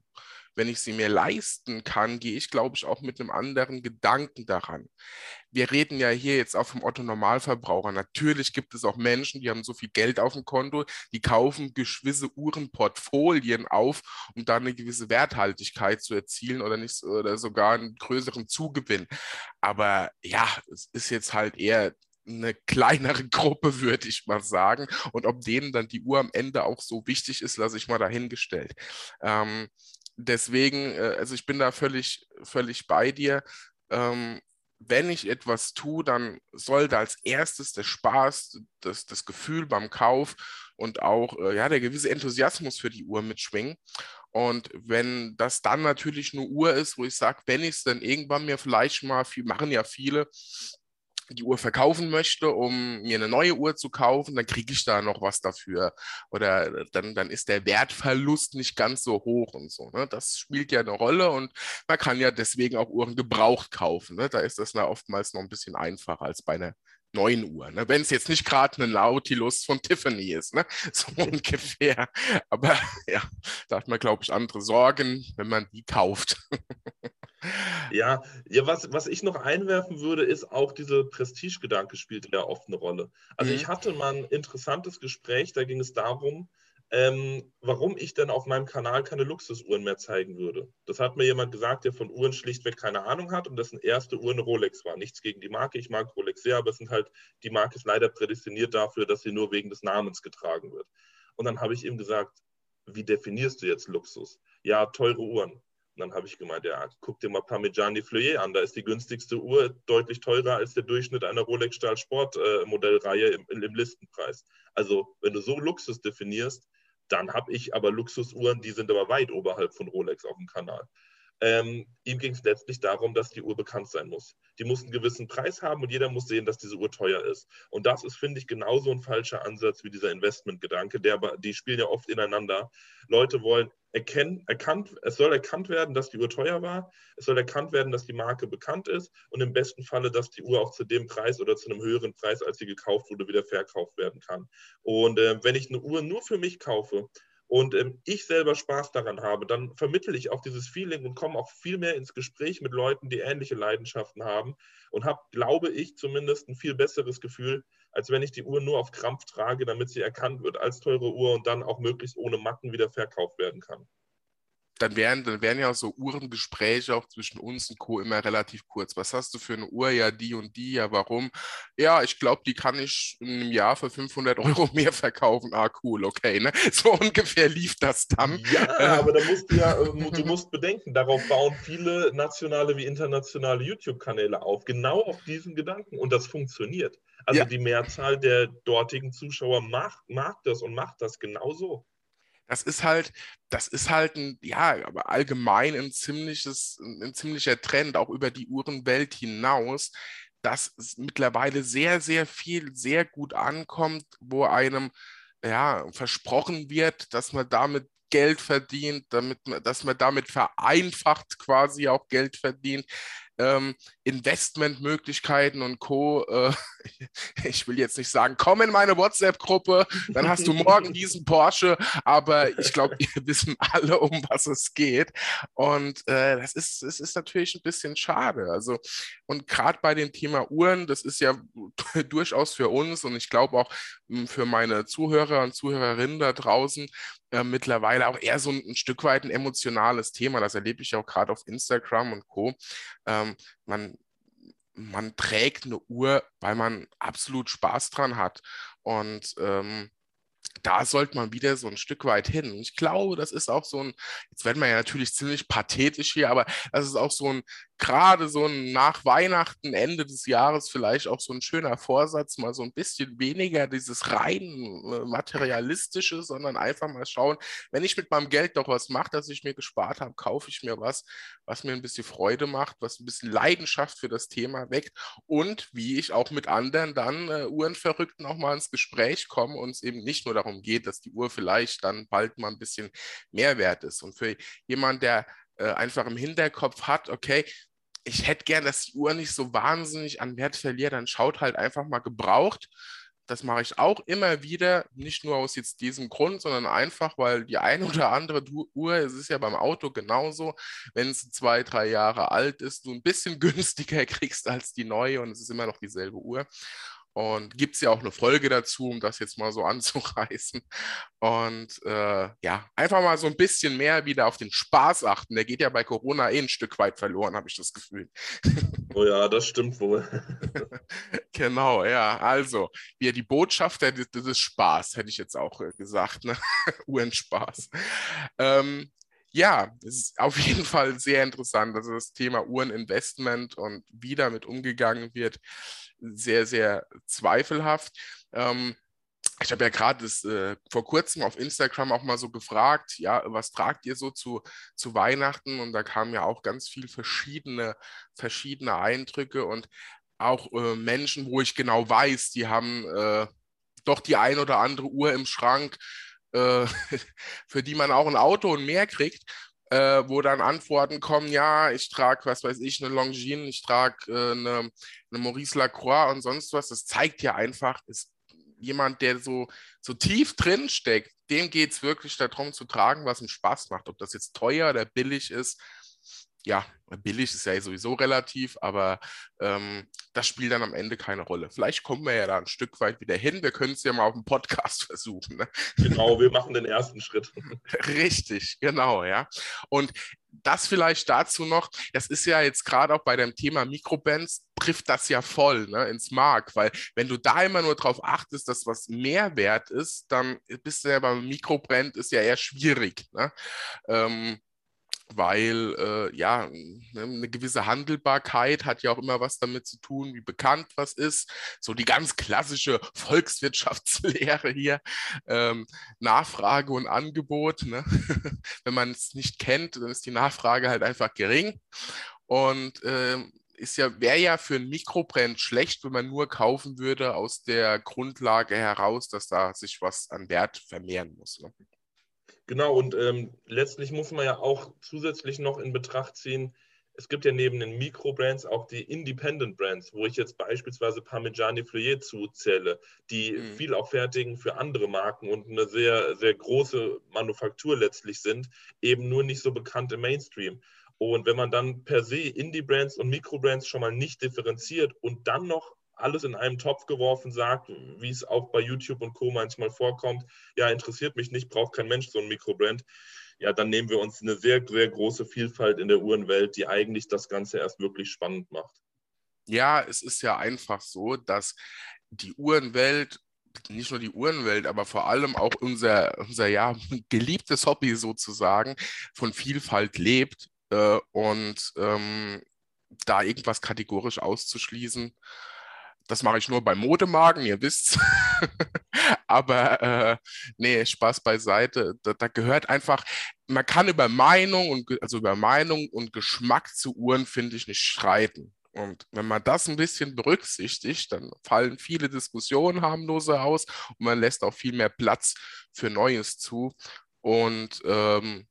wenn ich sie mir leisten kann, gehe ich, glaube ich, auch mit einem anderen Gedanken daran. Wir reden ja hier jetzt auch vom Otto Normalverbraucher. Natürlich gibt es auch Menschen, die haben so viel Geld auf dem Konto, die kaufen gewisse Uhrenportfolien auf, um da eine gewisse Werthaltigkeit zu erzielen oder nicht oder sogar einen größeren Zugewinn. Aber ja, es ist jetzt halt eher eine kleinere (laughs) Gruppe, würde ich mal sagen. Und ob denen dann die Uhr am Ende auch so wichtig ist, lasse ich mal dahingestellt. Ähm, deswegen, äh, also ich bin da völlig, völlig bei dir. Ähm, wenn ich etwas tue, dann sollte als erstes der Spaß, das, das Gefühl beim Kauf und auch äh, ja, der gewisse Enthusiasmus für die Uhr mitschwingen. Und wenn das dann natürlich eine Uhr ist, wo ich sage, wenn ich es dann irgendwann mir vielleicht mal, viel machen ja viele, die Uhr verkaufen möchte, um mir eine neue Uhr zu kaufen, dann kriege ich da noch was dafür. Oder dann, dann ist der Wertverlust nicht ganz so hoch und so. Ne? Das spielt ja eine Rolle und man kann ja deswegen auch Uhren gebraucht kaufen. Ne? Da ist das na, oftmals noch ein bisschen einfacher als bei einer neuen Uhr. Ne? Wenn es jetzt nicht gerade eine Nautilus von Tiffany ist, ne? (laughs) so ungefähr. Aber ja, da hat man, glaube ich, andere Sorgen, wenn man die kauft. (laughs) Ja, ja was, was ich noch einwerfen würde, ist auch dieser Prestigegedanke spielt ja oft eine Rolle. Also mhm. ich hatte mal ein interessantes Gespräch, da ging es darum, ähm, warum ich denn auf meinem Kanal keine Luxusuhren mehr zeigen würde. Das hat mir jemand gesagt, der von Uhren schlichtweg keine Ahnung hat und dessen erste Uhr eine Rolex war. Nichts gegen die Marke, ich mag Rolex sehr, aber es sind halt, die Marke ist leider prädestiniert dafür, dass sie nur wegen des Namens getragen wird. Und dann habe ich ihm gesagt, wie definierst du jetzt Luxus? Ja, teure Uhren. Und dann habe ich gemeint, ja, guck dir mal Parmigiani Fleury an. Da ist die günstigste Uhr deutlich teurer als der Durchschnitt einer Rolex Stahl Sport äh, Modellreihe im, im, Listenpreis. Also, wenn du so Luxus definierst, dann habe ich aber Luxusuhren, die sind aber weit oberhalb von Rolex auf dem Kanal. Ähm, ihm ging es letztlich darum, dass die Uhr bekannt sein muss. Die muss einen gewissen Preis haben und jeder muss sehen, dass diese Uhr teuer ist. Und das ist, finde ich, genauso ein falscher Ansatz wie dieser Investmentgedanke. Die spielen ja oft ineinander. Leute wollen erkennen, erkannt, es soll erkannt werden, dass die Uhr teuer war. Es soll erkannt werden, dass die Marke bekannt ist und im besten Falle, dass die Uhr auch zu dem Preis oder zu einem höheren Preis, als sie gekauft wurde, wieder verkauft werden kann. Und äh, wenn ich eine Uhr nur für mich kaufe, und ähm, ich selber Spaß daran habe, dann vermittle ich auch dieses Feeling und komme auch viel mehr ins Gespräch mit Leuten, die ähnliche Leidenschaften haben und habe, glaube ich, zumindest ein viel besseres Gefühl, als wenn ich die Uhr nur auf Krampf trage, damit sie erkannt wird als teure Uhr und dann auch möglichst ohne Macken wieder verkauft werden kann. Dann wären, dann wären ja so Uhrengespräche auch zwischen uns und Co. immer relativ kurz. Was hast du für eine Uhr? Ja, die und die. Ja, warum? Ja, ich glaube, die kann ich in einem Jahr für 500 Euro (laughs) mehr verkaufen. Ah, cool, okay. Ne? (laughs) So ungefähr lief das dann. Ja, aber da musst du ja, äh, du (laughs) musst bedenken, darauf bauen viele nationale wie internationale YouTube-Kanäle auf. Genau auf diesen Gedanken. Und das funktioniert. Also ja. die Mehrzahl der dortigen Zuschauer mag, mag das und macht das genauso das ist halt, das ist halt ein, ja, aber allgemein ein ziemliches, ein ziemlicher Trend, auch über die Uhrenwelt hinaus, dass es mittlerweile sehr, sehr viel sehr gut ankommt, wo einem ja versprochen wird, dass man damit Geld verdient, damit, dass man damit vereinfacht quasi auch Geld verdient ähm, Investmentmöglichkeiten und Co. Äh, (laughs) ich will jetzt nicht sagen, komm in meine WhatsApp-Gruppe, dann hast du morgen (laughs) diesen Porsche, aber ich glaube, wir (laughs) wissen alle, um was es geht. Und äh, das ist, es ist natürlich ein bisschen schade. Also, und gerade bei dem Thema Uhren, das ist ja durchaus für uns und ich glaube auch hm, für meine Zuhörer und Zuhörerinnen da draußen äh, mittlerweile auch eher so ein, ein, Stück weit ein emotionales Thema. Das erlebe ich auch gerade auf Instagram und Co. Ähm, man, man trägt eine Uhr, weil man absolut Spaß dran hat. Und ähm, da sollte man wieder so ein Stück weit hin. Und ich glaube, das ist auch so ein, jetzt werden wir ja natürlich ziemlich pathetisch hier, aber das ist auch so ein gerade so ein nach Weihnachten, Ende des Jahres vielleicht auch so ein schöner Vorsatz, mal so ein bisschen weniger dieses rein äh, materialistische, sondern einfach mal schauen, wenn ich mit meinem Geld doch was mache, das ich mir gespart habe, kaufe ich mir was, was mir ein bisschen Freude macht, was ein bisschen Leidenschaft für das Thema weckt und wie ich auch mit anderen dann äh, Uhrenverrückten auch mal ins Gespräch komme und es eben nicht nur darum geht, dass die Uhr vielleicht dann bald mal ein bisschen mehr wert ist. Und für jemanden, der äh, einfach im Hinterkopf hat, okay, ich hätte gern, dass die Uhr nicht so wahnsinnig an Wert verliert, dann schaut halt einfach mal gebraucht. Das mache ich auch immer wieder, nicht nur aus jetzt diesem Grund, sondern einfach, weil die eine oder andere Uhr, es ist ja beim Auto genauso, wenn es zwei, drei Jahre alt ist, du ein bisschen (laughs) günstiger kriegst als die neue und es ist immer noch dieselbe Uhr. Und gibt es ja auch eine Folge dazu, um das jetzt mal so (laughs) anzureißen. Und äh, ja, einfach mal so ein bisschen mehr wieder auf den Spaß achten. Der geht ja bei Corona eh ein Stück weit verloren, habe ich das Gefühl. Oh ja, das stimmt wohl. (laughs) genau, ja. Also, wir die Botschafter des, des Spaß, hätte ich jetzt auch äh, gesagt. Ne? (laughs) Uhrenspaß. Ähm, ja, es ist auf jeden Fall sehr interessant. Also das Thema Uhreninvestment und wie damit umgegangen wird, sehr, sehr zweifelhaft. Ähm, ich habe ja gerade äh, vor kurzem auf Instagram auch mal so gefragt, ja, was tragt ihr so zu, zu Weihnachten? Und da kamen ja auch ganz viel verschiedene, verschiedene Eindrücke und auch äh, Menschen, wo ich genau weiß, die haben äh, doch die ein oder andere Uhr im Schrank, äh, (laughs) für die man auch ein Auto und mehr kriegt äh, wo dann Antworten kommen, ja, ich trage, was weiß ich, eine Longines, ich trage äh, eine, eine Maurice Lacroix und sonst was. Das zeigt ja einfach, ist jemand, der so, so tief drin steckt, dem geht es wirklich darum zu tragen, was ihm Spaß macht. Ob das jetzt teuer oder billig ist, ja, billig ist ja sowieso relativ, aber ähm, das spielt dann am Ende keine Rolle. Vielleicht kommen wir ja da ein Stück weit wieder hin. Wir können es ja mal auf dem Podcast (laughs) versuchen. Ne? Genau, wir machen den ersten Schritt. (laughs) Richtig, genau, ja. Und das vielleicht dazu noch, das ist ja jetzt gerade auch bei dem Thema Mikrobands, trifft das ja voll ne, ins Mark, weil wenn du da immer nur darauf achtest, dass was mehr wert ist, dann bist du ja beim Mikrobrand ist ja eher schwierig. Ne? Ähm, weil äh, ja, ne, eine gewisse Handelbarkeit hat ja auch immer was damit zu tun, wie bekannt was ist. So die ganz klassische (laughs) Volkswirtschaftslehre hier, ähm, Nachfrage und Angebot. Ne? (laughs) Wenn man es nicht kennt, dann ist die Nachfrage halt einfach gering. Und ist ja, wäre ja für ein Mikrobrand schlecht, wenn man nur kaufen würde aus der Grundlage heraus, dass da sich was an Wert vermehren muss. Ne? Genau, und ähm, letztlich muss man ja auch zusätzlich noch in Betracht ziehen, es gibt ja neben den Mikrobrands auch die Independent Brands, wo ich jetzt beispielsweise Parmigiani Fleuer zuzähle, die mhm. viel auch fertigen für andere Marken und eine sehr, sehr große Manufaktur letztlich sind, eben nur nicht so bekannt im Mainstream. Und wenn man dann per se Indie-Brands und Mikrobrands schon mal nicht differenziert und dann noch alles in einen Topf geworfen sagt, wie es auch bei YouTube und Co. manchmal vorkommt, ja, interessiert mich nicht, braucht kein Mensch so ein Mikrobrand. ja, dann nehmen wir uns eine sehr, sehr große Vielfalt in der Uhrenwelt, die eigentlich das Ganze erst wirklich spannend macht. Ja, es ist ja einfach so, dass die Uhrenwelt nicht nur die Uhrenwelt, aber vor allem auch unser, unser ja, (laughs) geliebtes Hobby sozusagen von Vielfalt lebt. Äh, und ähm, da irgendwas kategorisch auszuschließen, das mache ich nur bei Modemagen, ihr wisst's. (laughs) aber äh, nee, Spaß beiseite. Da, da, gehört einfach, man kann über Meinung und also über Meinung und Geschmack zu Uhren, finde ich, nicht streiten. Und wenn man das ein bisschen berücksichtigt, dann fallen viele Diskussionen harmloser aus und man lässt auch viel mehr Platz für Neues zu. Und ähm,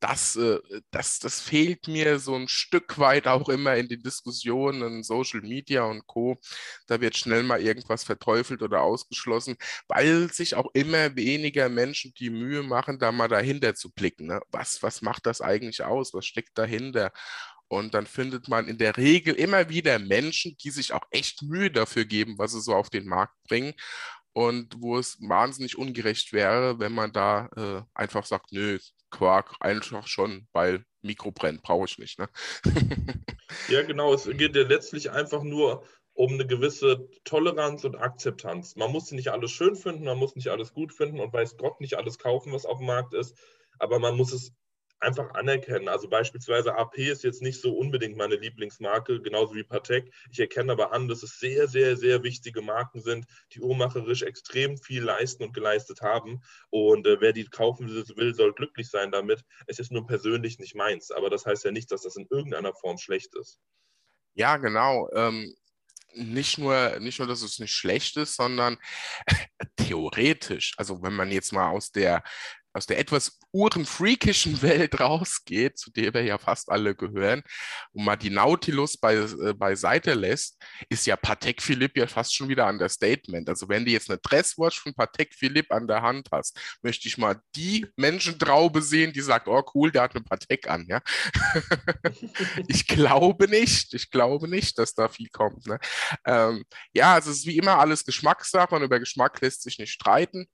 das, äh, das, das fehlt mir so ein Stück weit auch immer in den Diskussionen in Social Media und Co. Da wird schnell mal irgendwas verteufelt oder ausgeschlossen, weil sich auch immer weniger Menschen die Mühe machen, da mal dahinter zu blicken. Ne? Was, was macht das eigentlich aus? Was steckt dahinter? Und dann findet man in der Regel immer wieder Menschen, die sich auch echt Mühe dafür geben, was sie so auf den Markt bringen. Und wo es wahnsinnig ungerecht wäre, wenn man da äh, einfach sagt, nö, Quark einfach schon, weil Mikro brennt, brauche ich nicht. Ne? (laughs) ja, genau. Es geht ja letztlich einfach nur um eine gewisse Toleranz und Akzeptanz. Man muss nicht alles schön finden, man muss nicht alles gut finden und weiß Gott nicht alles kaufen, was auf dem Markt ist, aber man muss es einfach anerkennen. Also beispielsweise AP ist jetzt nicht so unbedingt meine Lieblingsmarke, genauso wie Patek. Ich erkenne aber an, dass es sehr, sehr, sehr wichtige Marken sind, die uhrmacherisch extrem viel leisten und geleistet haben. Und äh, wer die kaufen will, soll glücklich sein damit. Es ist nur persönlich nicht meins. Aber das heißt ja nicht, dass das in irgendeiner Form schlecht ist. Ja, genau. Ähm, nicht nur, nicht nur, dass es nicht schlecht ist, sondern (laughs) theoretisch, also wenn man jetzt mal aus der aus der etwas uhrenfreakischen (laughs) Welt rausgeht, zu der wir ja fast alle gehören, und mal die Nautilus bei, äh, beiseite lässt, ist ja Patek Philippe ja fast schon wieder an der Statement. Also wenn du jetzt eine Dresswatch von Patek Philippe an der Hand hast, möchte ich mal die Menschentraube sehen, die sagt, oh cool, der hat eine Patek an. Ja? (laughs) ich glaube nicht, ich glaube nicht, dass da viel kommt. Ne? Ähm, ja, also es ist wie immer alles Geschmackssache und über Geschmack lässt sich nicht streiten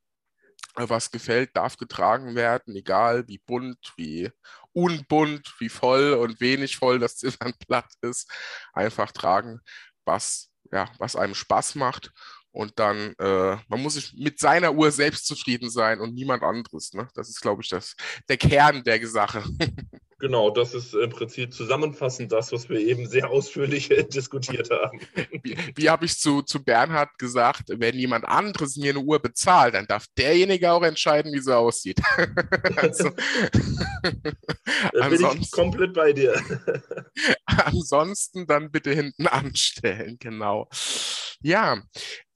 was gefällt, darf getragen werden, egal wie bunt, wie unbunt, wie voll und wenig voll das (laughs) Ziffernblatt ist. Einfach tragen, was, ja, was einem Spaß macht. Und dann, äh, man muss sich mit seiner Uhr selbst zufrieden sein und niemand anderes. Ne? Das ist, glaube ich, das, der Kern der Sache. (laughs) Genau, das ist im Prinzip zusammenfassend das, was wir eben sehr ausführlich (laughs) diskutiert haben. Wie, wie habe ich zu, zu Bernhard gesagt, wenn jemand anderes mir eine Uhr bezahlt, dann darf derjenige auch entscheiden, wie sie aussieht. (laughs) also, da bin ich komplett bei dir. (laughs) ansonsten dann bitte hinten anstellen, genau. Ja,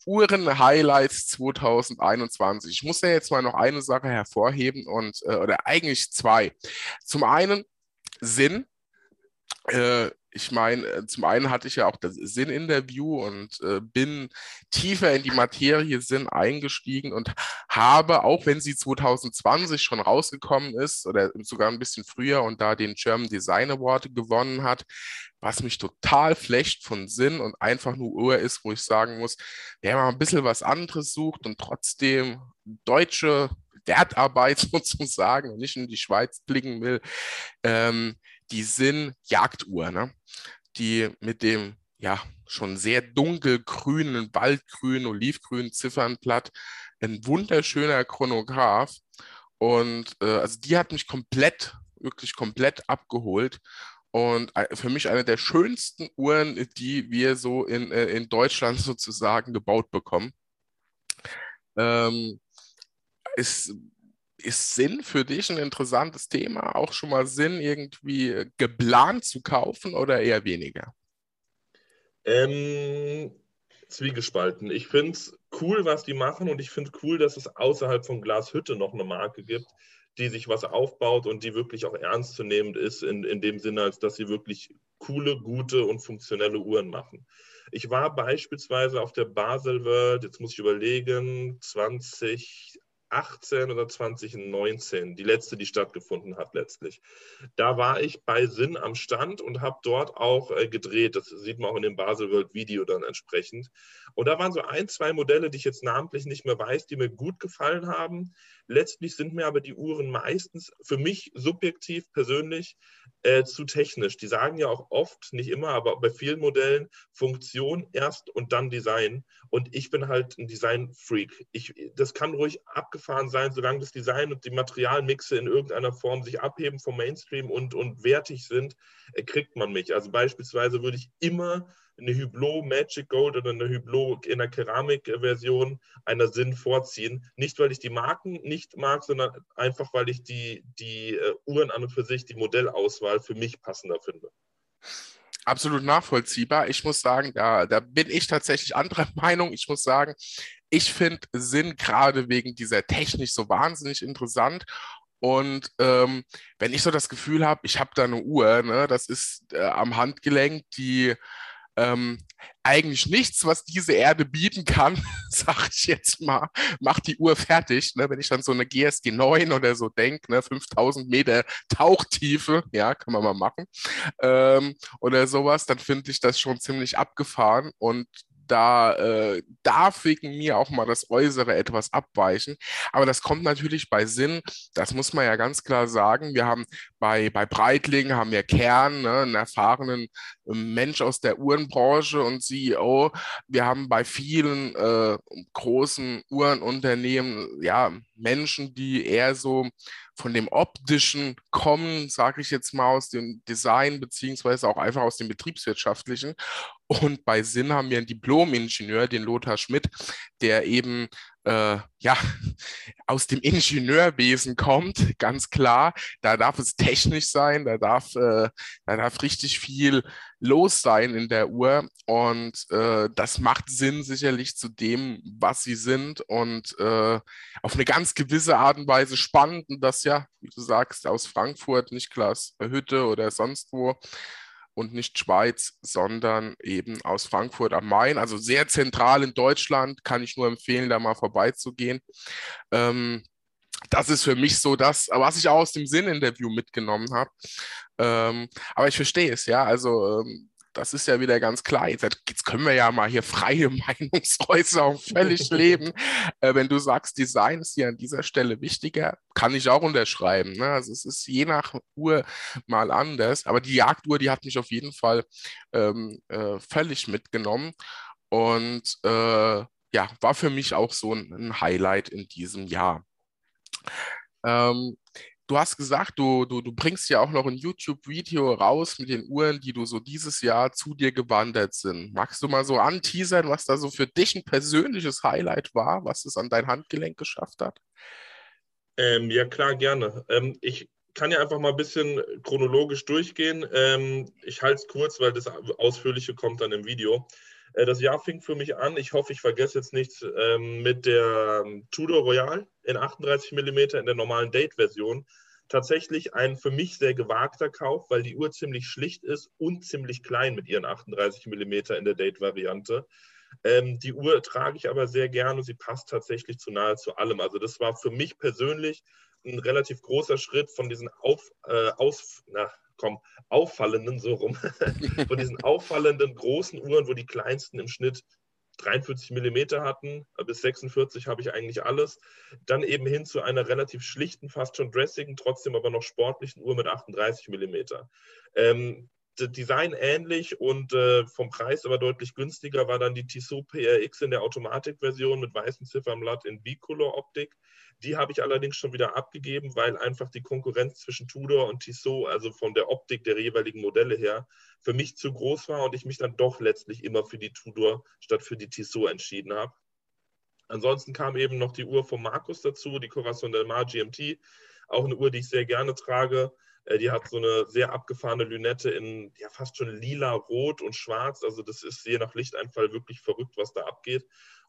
Uhren-Highlights 2021. Ich muss ja jetzt mal noch eine Sache hervorheben und äh, oder eigentlich zwei. Zum einen Sinn. Äh, ich meine, äh, zum einen hatte ich ja auch das Sinn-Interview und äh, bin tiefer in die Materie Sinn eingestiegen und habe, auch wenn sie 2020 schon rausgekommen ist oder sogar ein bisschen früher und da den German Design Award gewonnen hat, was mich total flecht von Sinn und einfach nur Uhr ist, wo ich sagen muss, wer mal ein bisschen was anderes sucht und trotzdem deutsche Wertarbeit (laughs) sozusagen und nicht in die Schweiz blicken will, ähm, die sind Jagduhr, ne? die mit dem ja schon sehr dunkelgrünen, waldgrünen, olivgrünen Ziffernblatt, ein wunderschöner Chronograph. Und äh, also die hat mich komplett, wirklich komplett abgeholt. Und äh, für mich eine der schönsten Uhren, die wir so in, äh, in Deutschland (laughs) sozusagen gebaut bekommen. Ähm, ist, ist Sinn für dich ein interessantes Thema? Auch schon mal Sinn, irgendwie geplant zu kaufen oder eher weniger? Ähm, zwiegespalten. Ich finde es cool, was die machen und ich finde cool, dass es außerhalb von Glashütte noch eine Marke gibt, die sich was aufbaut und die wirklich auch ernstzunehmend ist, in, in dem Sinne, als dass sie wirklich coole, gute und funktionelle Uhren machen. Ich war beispielsweise auf der Basel World, jetzt muss ich überlegen, 20 2018 oder 2019, die letzte, die stattgefunden hat letztlich. Da war ich bei Sinn am Stand und habe dort auch äh, gedreht. Das sieht man auch in dem Basel World Video dann entsprechend. Und da waren so ein, zwei Modelle, die ich jetzt namentlich nicht mehr weiß, die mir gut gefallen haben. Letztlich sind mir aber die Uhren meistens für mich subjektiv persönlich äh, zu technisch. Die sagen ja auch oft, nicht immer, aber bei vielen Modellen Funktion erst und dann Design. Und ich bin halt ein Design-Freak. das kann ruhig abgefahren sein, solange das Design und die Materialmixe in irgendeiner Form sich abheben vom Mainstream und, und wertig sind, äh, kriegt man mich. Also beispielsweise würde ich immer eine Hublot Magic Gold oder eine Hublot in der Keramikversion einer Sinn vorziehen. Nicht, weil ich die Marken nicht mag, sondern einfach, weil ich die, die uh, Uhren an und für sich, die Modellauswahl für mich passender finde. Absolut nachvollziehbar. Ich muss sagen, da, da bin ich tatsächlich anderer (laughs) Meinung. Ich muss sagen, ich finde Sinn gerade wegen dieser Technik so wahnsinnig interessant. Und ähm, wenn ich so das Gefühl habe, ich habe da eine Uhr, ne, das ist äh, am Handgelenk, die ähm, eigentlich nichts, was diese Erde bieten kann, (laughs) sag ich jetzt mal, macht die Uhr fertig. Ne? Wenn ich dann so eine GSG 9 oder so denke, ne? 5000 Meter Tauchtiefe, ja, kann man mal machen, ähm, oder sowas, dann finde ich das schon ziemlich abgefahren und da äh, darf wegen mir auch mal das Äußere etwas abweichen. Aber das kommt natürlich bei Sinn, das muss man ja ganz klar sagen. Wir haben bei, bei Breitling haben wir Kern, ne, einen erfahrenen ähm, Mensch aus der Uhrenbranche und CEO. Wir haben bei vielen äh, großen Uhrenunternehmen ja Menschen, die eher so von dem optischen kommen, sage ich jetzt mal aus dem Design beziehungsweise auch einfach aus dem betriebswirtschaftlichen. Und bei Sinn haben wir einen Diplom-Ingenieur, den Lothar Schmidt, der eben äh, ja, aus dem Ingenieurwesen kommt, ganz klar. Da darf es technisch sein, da darf, äh, da darf richtig viel los sein in der Uhr. Und äh, das macht Sinn sicherlich zu dem, was sie sind und äh, auf eine ganz gewisse Art und Weise spannend. Und das ja, wie du sagst, aus Frankfurt, nicht Klaas Hütte oder sonst wo und nicht Schweiz, sondern eben aus Frankfurt am Main. Also sehr zentral in Deutschland, kann ich nur empfehlen, da mal vorbeizugehen. Ähm, das ist für mich so das, was ich auch aus dem Sinn-Interview mitgenommen habe. Ähm, aber ich verstehe es, ja. Also ähm, das ist ja wieder ganz klar. Jetzt, jetzt, können wir ja mal hier freie (laughs) Meinungsäußerung völlig leben. (laughs) Äh, wenn du sagst, Design ist hier an dieser Stelle wichtiger, kann ich auch unterschreiben. Ne? Also es ist je nach Uhr mal anders. Aber die Jagduhr, die hat mich auf jeden Fall ähm, äh, völlig mitgenommen. Und äh, ja, war für mich auch so ein, ein Highlight in diesem Jahr. Ähm, Du hast gesagt, du, du, du bringst ja auch noch ein YouTube-Video raus mit den Uhren, die du so dieses Jahr zu dir gewandert sind. Magst du mal so anteasern, was da so für dich ein persönliches Highlight war, was es an dein Handgelenk geschafft hat? Ähm, ja, klar, gerne. Ähm, ich kann ja einfach mal ein bisschen chronologisch durchgehen. Ähm, ich halte es kurz, weil das Ausführliche kommt dann im Video. Äh, das Jahr fing für mich an, ich hoffe, ich vergesse jetzt nichts, ähm, mit der ähm, Tudor Royal in 38 mm in der normalen Date-Version. Tatsächlich ein für mich sehr gewagter Kauf, weil die Uhr ziemlich schlicht ist und ziemlich klein mit ihren 38 mm in der Date-Variante. Ähm, die Uhr trage ich aber sehr gerne und sie passt tatsächlich zu nahezu allem. Also das war für mich persönlich ein relativ großer Schritt von diesen auf, äh, aus, na, komm, auffallenden, so rum, (laughs) von diesen auffallenden großen Uhren, wo die kleinsten im Schnitt 43 mm hatten, bis 46 habe ich eigentlich alles. Dann eben hin zu einer relativ schlichten, fast schon dressigen, trotzdem aber noch sportlichen Uhr mit 38 mm. Ähm, Design ähnlich und äh, vom Preis aber deutlich günstiger war dann die Tissot PRX in der Automatikversion mit weißem Ziffernblatt in Bicolor-Optik. Die habe ich allerdings schon wieder abgegeben, weil einfach die Konkurrenz zwischen Tudor und Tissot, also von der Optik der jeweiligen Modelle her, für mich zu groß war und ich mich dann doch letztlich immer für die Tudor statt für die Tissot entschieden habe. Ansonsten kam eben noch die Uhr von Markus dazu, die Corazon del Mar GMT, auch eine Uhr, die ich sehr gerne trage. Äh, die hat so eine sehr abgefahrene Lünette in ja, fast schon lila, rot und schwarz. Also das ist je nach Lichteinfall wirklich verrückt, was da abgeht.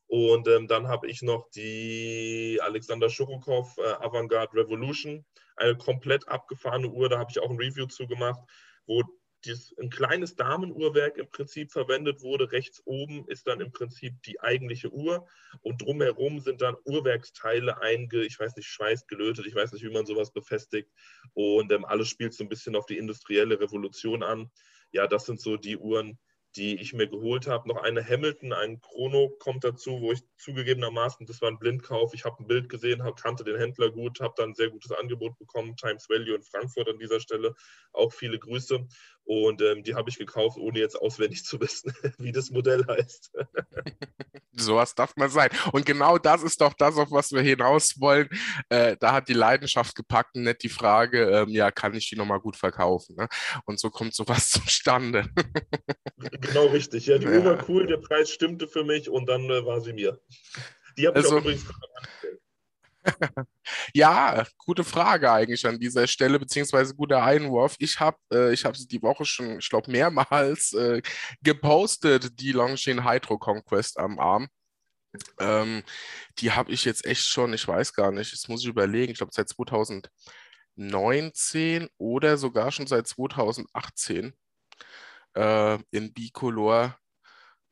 Und ähm, dann habe ich noch die Alexander Schurukow äh, Avantgarde Revolution, eine komplett abgefahrene Uhr. Da habe ich auch ein Review zu gemacht, wo dieses, ein kleines Damenuhrwerk im Prinzip verwendet wurde. Rechts oben ist dann im Prinzip die eigentliche Uhr und drumherum sind dann Uhrwerksteile einge, ich weiß nicht, schweißt, gelötet, ich weiß nicht, wie man sowas befestigt. Und ähm, alles spielt so ein bisschen auf die industrielle Revolution an. Ja, das sind so die Uhren, die ich mir geholt habe. Noch eine Hamilton, ein Chrono kommt dazu, wo ich zugegebenermaßen, das war ein Blindkauf, ich habe ein Bild gesehen, hab, kannte den Händler gut, habe dann ein sehr gutes Angebot bekommen, Times Value in Frankfurt an dieser Stelle, auch viele Grüße. Und ähm, die habe ich gekauft, ohne jetzt auswendig zu wissen, (laughs) wie das Modell heißt. (laughs) Sowas darf man sein. Und genau das ist doch das, auf was wir hinaus wollen. Äh, da hat die Leidenschaft gepackt und nicht die Frage, ähm, ja, kann ich die nochmal gut verkaufen? Ne? Und so kommt sowas (laughs) zustande. genau richtig. Ja, die ja. Uhr war cool, der Preis stimmte für mich und dann äh, war sie mir. Die habe ich also, auch übrigens ja, gute Frage eigentlich an dieser Stelle, beziehungsweise guter Einwurf. Ich habe äh, ich hab die Woche schon, ich glaube, mehrmals äh, gepostet, die Longines Hydro Conquest am Arm. Ähm, die habe ich jetzt echt schon, ich weiß gar nicht, jetzt muss ich überlegen, ich glaube seit 2019 oder sogar schon seit 2018 äh, in Bicolor,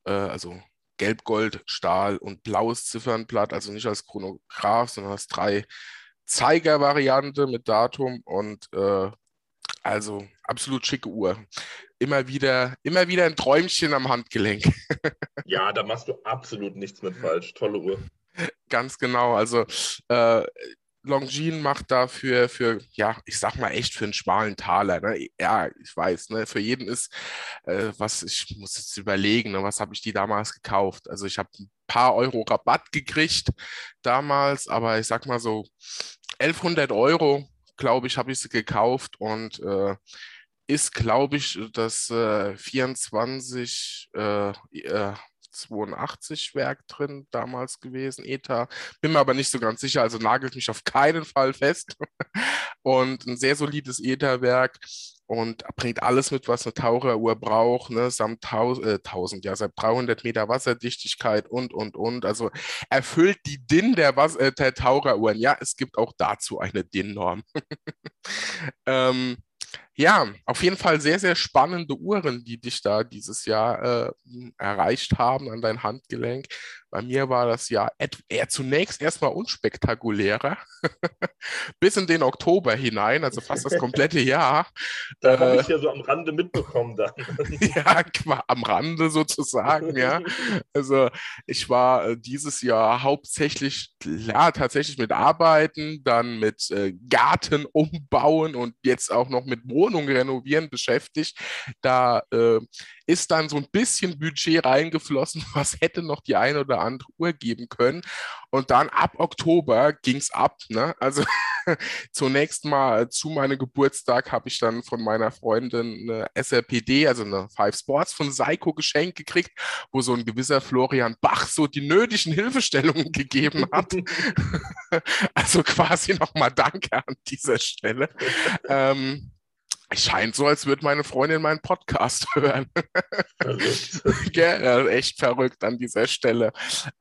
äh, also Gelb, Gold, Stahl und blaues Ziffernblatt, also nicht als Chronograph, sondern als drei Zeiger-Variante mit Datum und äh, also absolut schicke Uhr. Immer wieder, immer wieder ein Träumchen am Handgelenk. (laughs) ja, da machst du absolut nichts mit falsch. Tolle Uhr. Ganz genau. Also äh, Longines macht dafür für, ja, ich sag mal echt für einen schmalen Taler. Ne? Ja, ich weiß, ne? für jeden ist, äh, was, ich muss jetzt überlegen, ne? was habe ich die damals gekauft? Also ich habe ein paar Euro Rabatt gekriegt damals, aber ich sag mal so 1100 Euro, glaube ich, habe ich sie gekauft und äh, ist, glaube ich, das äh, 24, äh, äh 82 Werk drin damals gewesen, ETA. Bin mir aber nicht so ganz sicher, also nagelt mich auf keinen Fall fest. (laughs) und ein sehr solides ETA-Werk und bringt alles mit, was eine Taucheruhr braucht, ne, samt 1000, äh, 1000, ja, seit 300 Meter Wasserdichtigkeit und, und, und. Also erfüllt die DIN der, Was äh, der Taucheruhren. Ja, es gibt auch dazu eine DIN-Norm. (laughs) ähm, ja, auf jeden Fall sehr, sehr spannende Uhren, die dich da dieses Jahr äh, erreicht haben an dein Handgelenk. Bei mir war das Jahr eher zunächst erstmal unspektakulärer, (laughs) bis in den Oktober hinein, also fast das komplette (laughs) Jahr. Da äh, habe ich ja so am Rande mitbekommen dann. (laughs) ja, am Rande sozusagen, ja. Also ich war äh, dieses Jahr hauptsächlich, ja, tatsächlich mit Arbeiten, dann mit äh, Garten umbauen und jetzt auch noch mit Wohnung renovieren beschäftigt. Da äh, ist dann so ein bisschen Budget reingeflossen, (laughs) was hätte noch die eine oder andere Uhr geben können. Und dann ab Oktober ging es ab. Ne? Also (laughs) zunächst mal zu meinem Geburtstag habe ich dann von meiner Freundin eine SRPD, also eine Five Sports von Seiko geschenkt gekriegt, wo so ein gewisser Florian Bach so die nötigen Hilfestellungen (laughs) gegeben hat. also quasi nochmal Danke an dieser Stelle. ähm, es scheint so, als würde meine Freundin meinen Podcast (laughs) hören. Verrückt. ja, echt verrückt an dieser Stelle.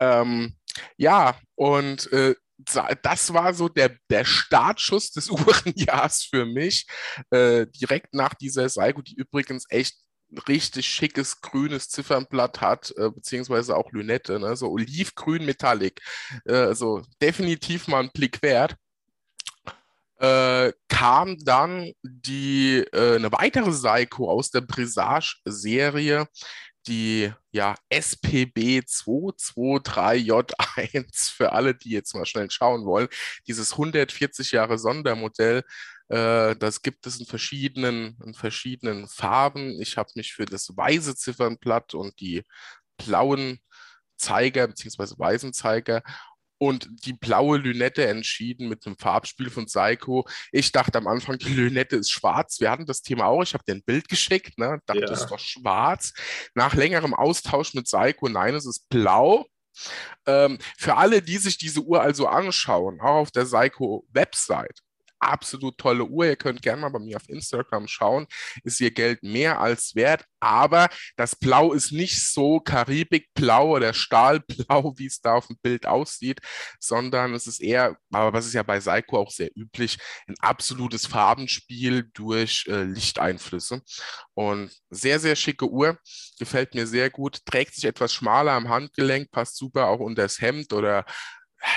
Ähm, ja, und äh, das war so der, der Startschuss des (laughs) Uhrenjahrs für mich. Äh, direkt nach dieser Saigo, die übrigens echt richtig schickes grünes Ziffernblatt hat, äh, beziehungsweise auch Lünette, ne? so olivgrün Metallic. Äh, also definitiv mal einen Blick wert äh, kam dann die, äh, eine weitere Seiko aus der Brisage-Serie, die ja, SPB 223J1 (laughs) für alle, die jetzt mal schnell schauen wollen. Dieses 140 Jahre Sondermodell, äh, das gibt es in verschiedenen, in verschiedenen Farben. Ich habe mich für das weiße Ziffernblatt und die blauen Zeiger bzw. weißen Zeiger und die blaue Lünette entschieden mit einem Farbspiel von Psycho. Ich dachte am Anfang, die Lünette ist schwarz. Wir hatten das Thema auch. Ich habe dir ein Bild geschickt, ne? dachte, ja. ist doch schwarz. Nach längerem Austausch mit Psycho, nein, es ist blau. Ähm, für alle, die sich diese Uhr also anschauen, auch auf der Psycho-Website, absolut tolle Uhr. Ihr könnt gerne mal bei mir auf Instagram schauen. Ist ihr Geld mehr als wert, aber das Blau ist nicht so Karibikblau oder Stahlblau, (laughs) wie es da auf dem Bild aussieht, sondern es ist eher, aber was ist ja bei Seiko auch sehr üblich, ein absolutes Farbenspiel durch äh, Lichteinflüsse. Und sehr, sehr schicke Uhr, gefällt mir sehr gut, trägt sich etwas schmaler am Handgelenk, passt super auch unter das Hemd oder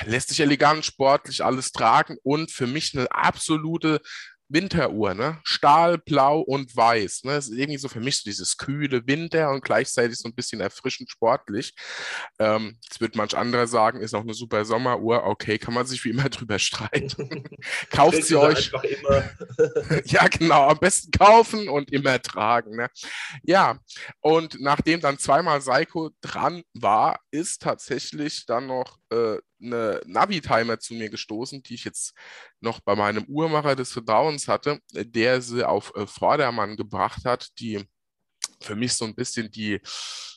lässt sich elegant, sportlich alles tragen und für mich eine absolute Winteruhr, ne? Stahl, Blau und Weiß. Ne? Das ist irgendwie so für mich so dieses kühle Winter und gleichzeitig so ein bisschen erfrischend sportlich. Ähm, das wird manch anderer sagen, ist auch eine super Sommeruhr. Okay, kann man sich wie immer (laughs) drüber streiten. (laughs) Kauft sie euch. (laughs) ja, genau. Am besten kaufen und immer tragen. Ne? Ja, und nachdem dann zweimal Seiko dran war, ist tatsächlich dann noch äh, eine Navi-Timer zu mir gestoßen, die ich jetzt noch bei meinem Uhrmacher des Vertrauens hatte, der sie auf äh, Vordermann gebracht hat, die für mich so ein bisschen die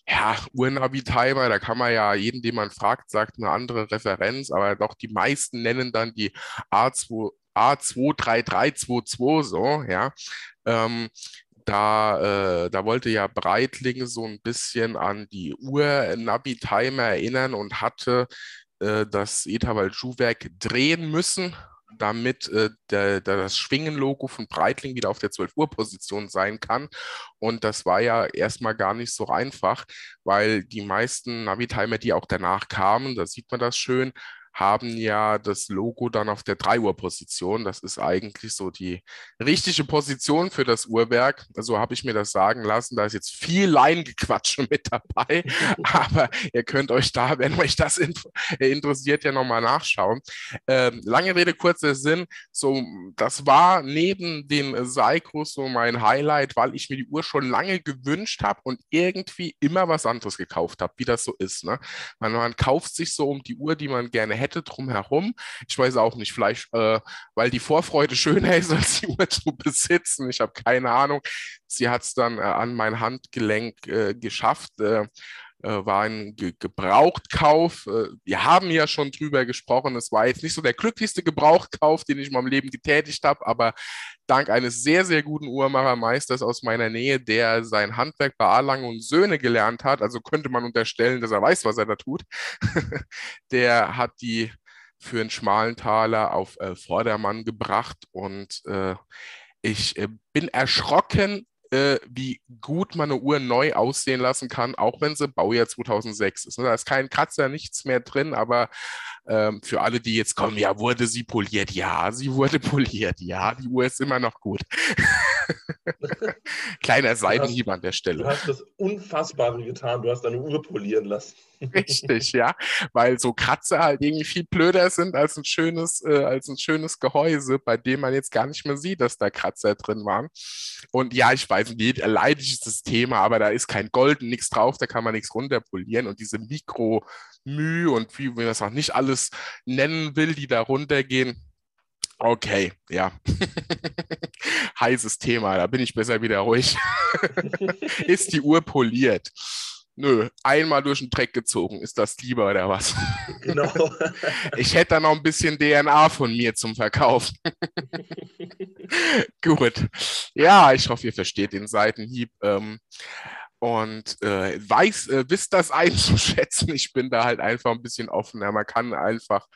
ja, Uhrnavi-Timer, da kann man ja jeden, den man fragt, sagt eine andere Referenz, aber doch die meisten nennen dann die A2, A23322 so, ja. Ähm, da, äh, da wollte ja Breitling so ein bisschen an die Uhr-Navi-Timer erinnern und hatte äh, das Etawald-Schuhwerk drehen müssen, damit äh, der, der, das Schwingen-Logo von Breitling wieder auf der 12 Uhr Position sein kann. Und das war ja erstmal gar nicht so einfach, weil die meisten Navi-Timer, die auch danach kamen, da sieht man das schön, haben ja das Logo dann auf der 3 Uhr Position. Das ist eigentlich so die richtige Position für das Uhrwerk. So habe ich mir das sagen lassen. Da ist jetzt viel Leingequatsche (laughs) mit dabei. (laughs) Aber ihr könnt euch da, wenn euch das interessiert, ja nochmal nachschauen. Ähm, lange Rede, kurzer Sinn. So, das war neben den Seikos so mein Highlight, weil ich mir die Uhr schon lange gewünscht habe und irgendwie immer was anderes gekauft habe, wie das so ist. Ne? Man, man kauft sich so um die Uhr, die man gerne hätte drumherum. Ich weiß auch nicht, vielleicht, äh, weil die Vorfreude (laughs) schöner ist, als die Uhr zu besitzen. Ich habe keine Ahnung. Sie hat es dann äh, an mein Handgelenk äh, geschafft. Äh, war ein Ge Gebrauchtkauf. Äh, wir haben ja schon drüber gesprochen. Es war jetzt nicht so der glücklichste Gebrauchtkauf, den ich in meinem Leben getätigt habe, aber dank eines sehr, sehr guten Uhrmachermeisters aus meiner Nähe, der sein Handwerk bei Arlang und Söhne gelernt hat, also könnte man unterstellen, dass er weiß, was er da tut, (laughs) der hat die für einen schmalen Taler auf äh, Vordermann gebracht und äh, ich äh, bin erschrocken, äh, wie gut man eine Uhr neu aussehen lassen kann, auch wenn sie Baujahr 2006 ist. Ne? Da ist kein Kratzer, nichts mehr drin, aber ähm, für alle, die jetzt kommen, ja, wurde sie poliert? Ja, sie wurde (laughs) poliert. Ja, die Uhr ist immer noch gut. (laughs) (laughs) Kleiner Seitenhieb an der Stelle. Du hast das Unfassbare getan. Du hast deine Uhr polieren lassen. (laughs) Richtig, ja. Weil so Kratzer halt irgendwie viel blöder sind als ein schönes, äh, als ein schönes Gehäuse, bei dem man jetzt gar nicht mehr sieht, dass da Kratzer drin waren. Und ja, ich weiß nicht, leidig ist das Thema, aber da ist kein Gold, nichts drauf, da kann man nichts runterpolieren. Und diese Mikro- Mühe und wie man das auch nicht alles nennen will, die da runtergehen. Okay, ja. (laughs) Heißes Thema, da bin ich besser wieder ruhig. (laughs) ist die Uhr poliert? Nö, einmal durch den Dreck gezogen. Ist das lieber oder was? Genau. (laughs) ich hätte da noch ein bisschen DNA von mir zum Verkaufen. Gut. Ja, ich hoffe, ihr versteht den Seitenhieb. Ähm, und äh, weiß, äh, wisst das einzuschätzen. Ich bin da halt einfach ein bisschen offener. Man kann einfach,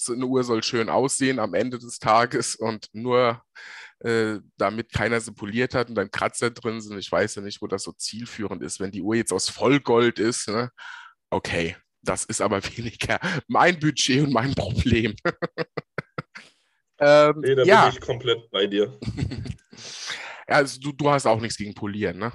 so eine Uhr soll schön aussehen am Ende des Tages und nur äh, damit keiner sie poliert hat und dann Kratzer drin sind. Ich weiß ja nicht, wo das so zielführend ist. Wenn die Uhr jetzt aus Vollgold ist, ne? okay, das ist aber (laughs) weniger mein Budget und mein Problem. (laughs) ähm, nee, da ja. bin ich komplett bei dir. (laughs) ja, also du, du hast auch nichts gegen Polieren, ne?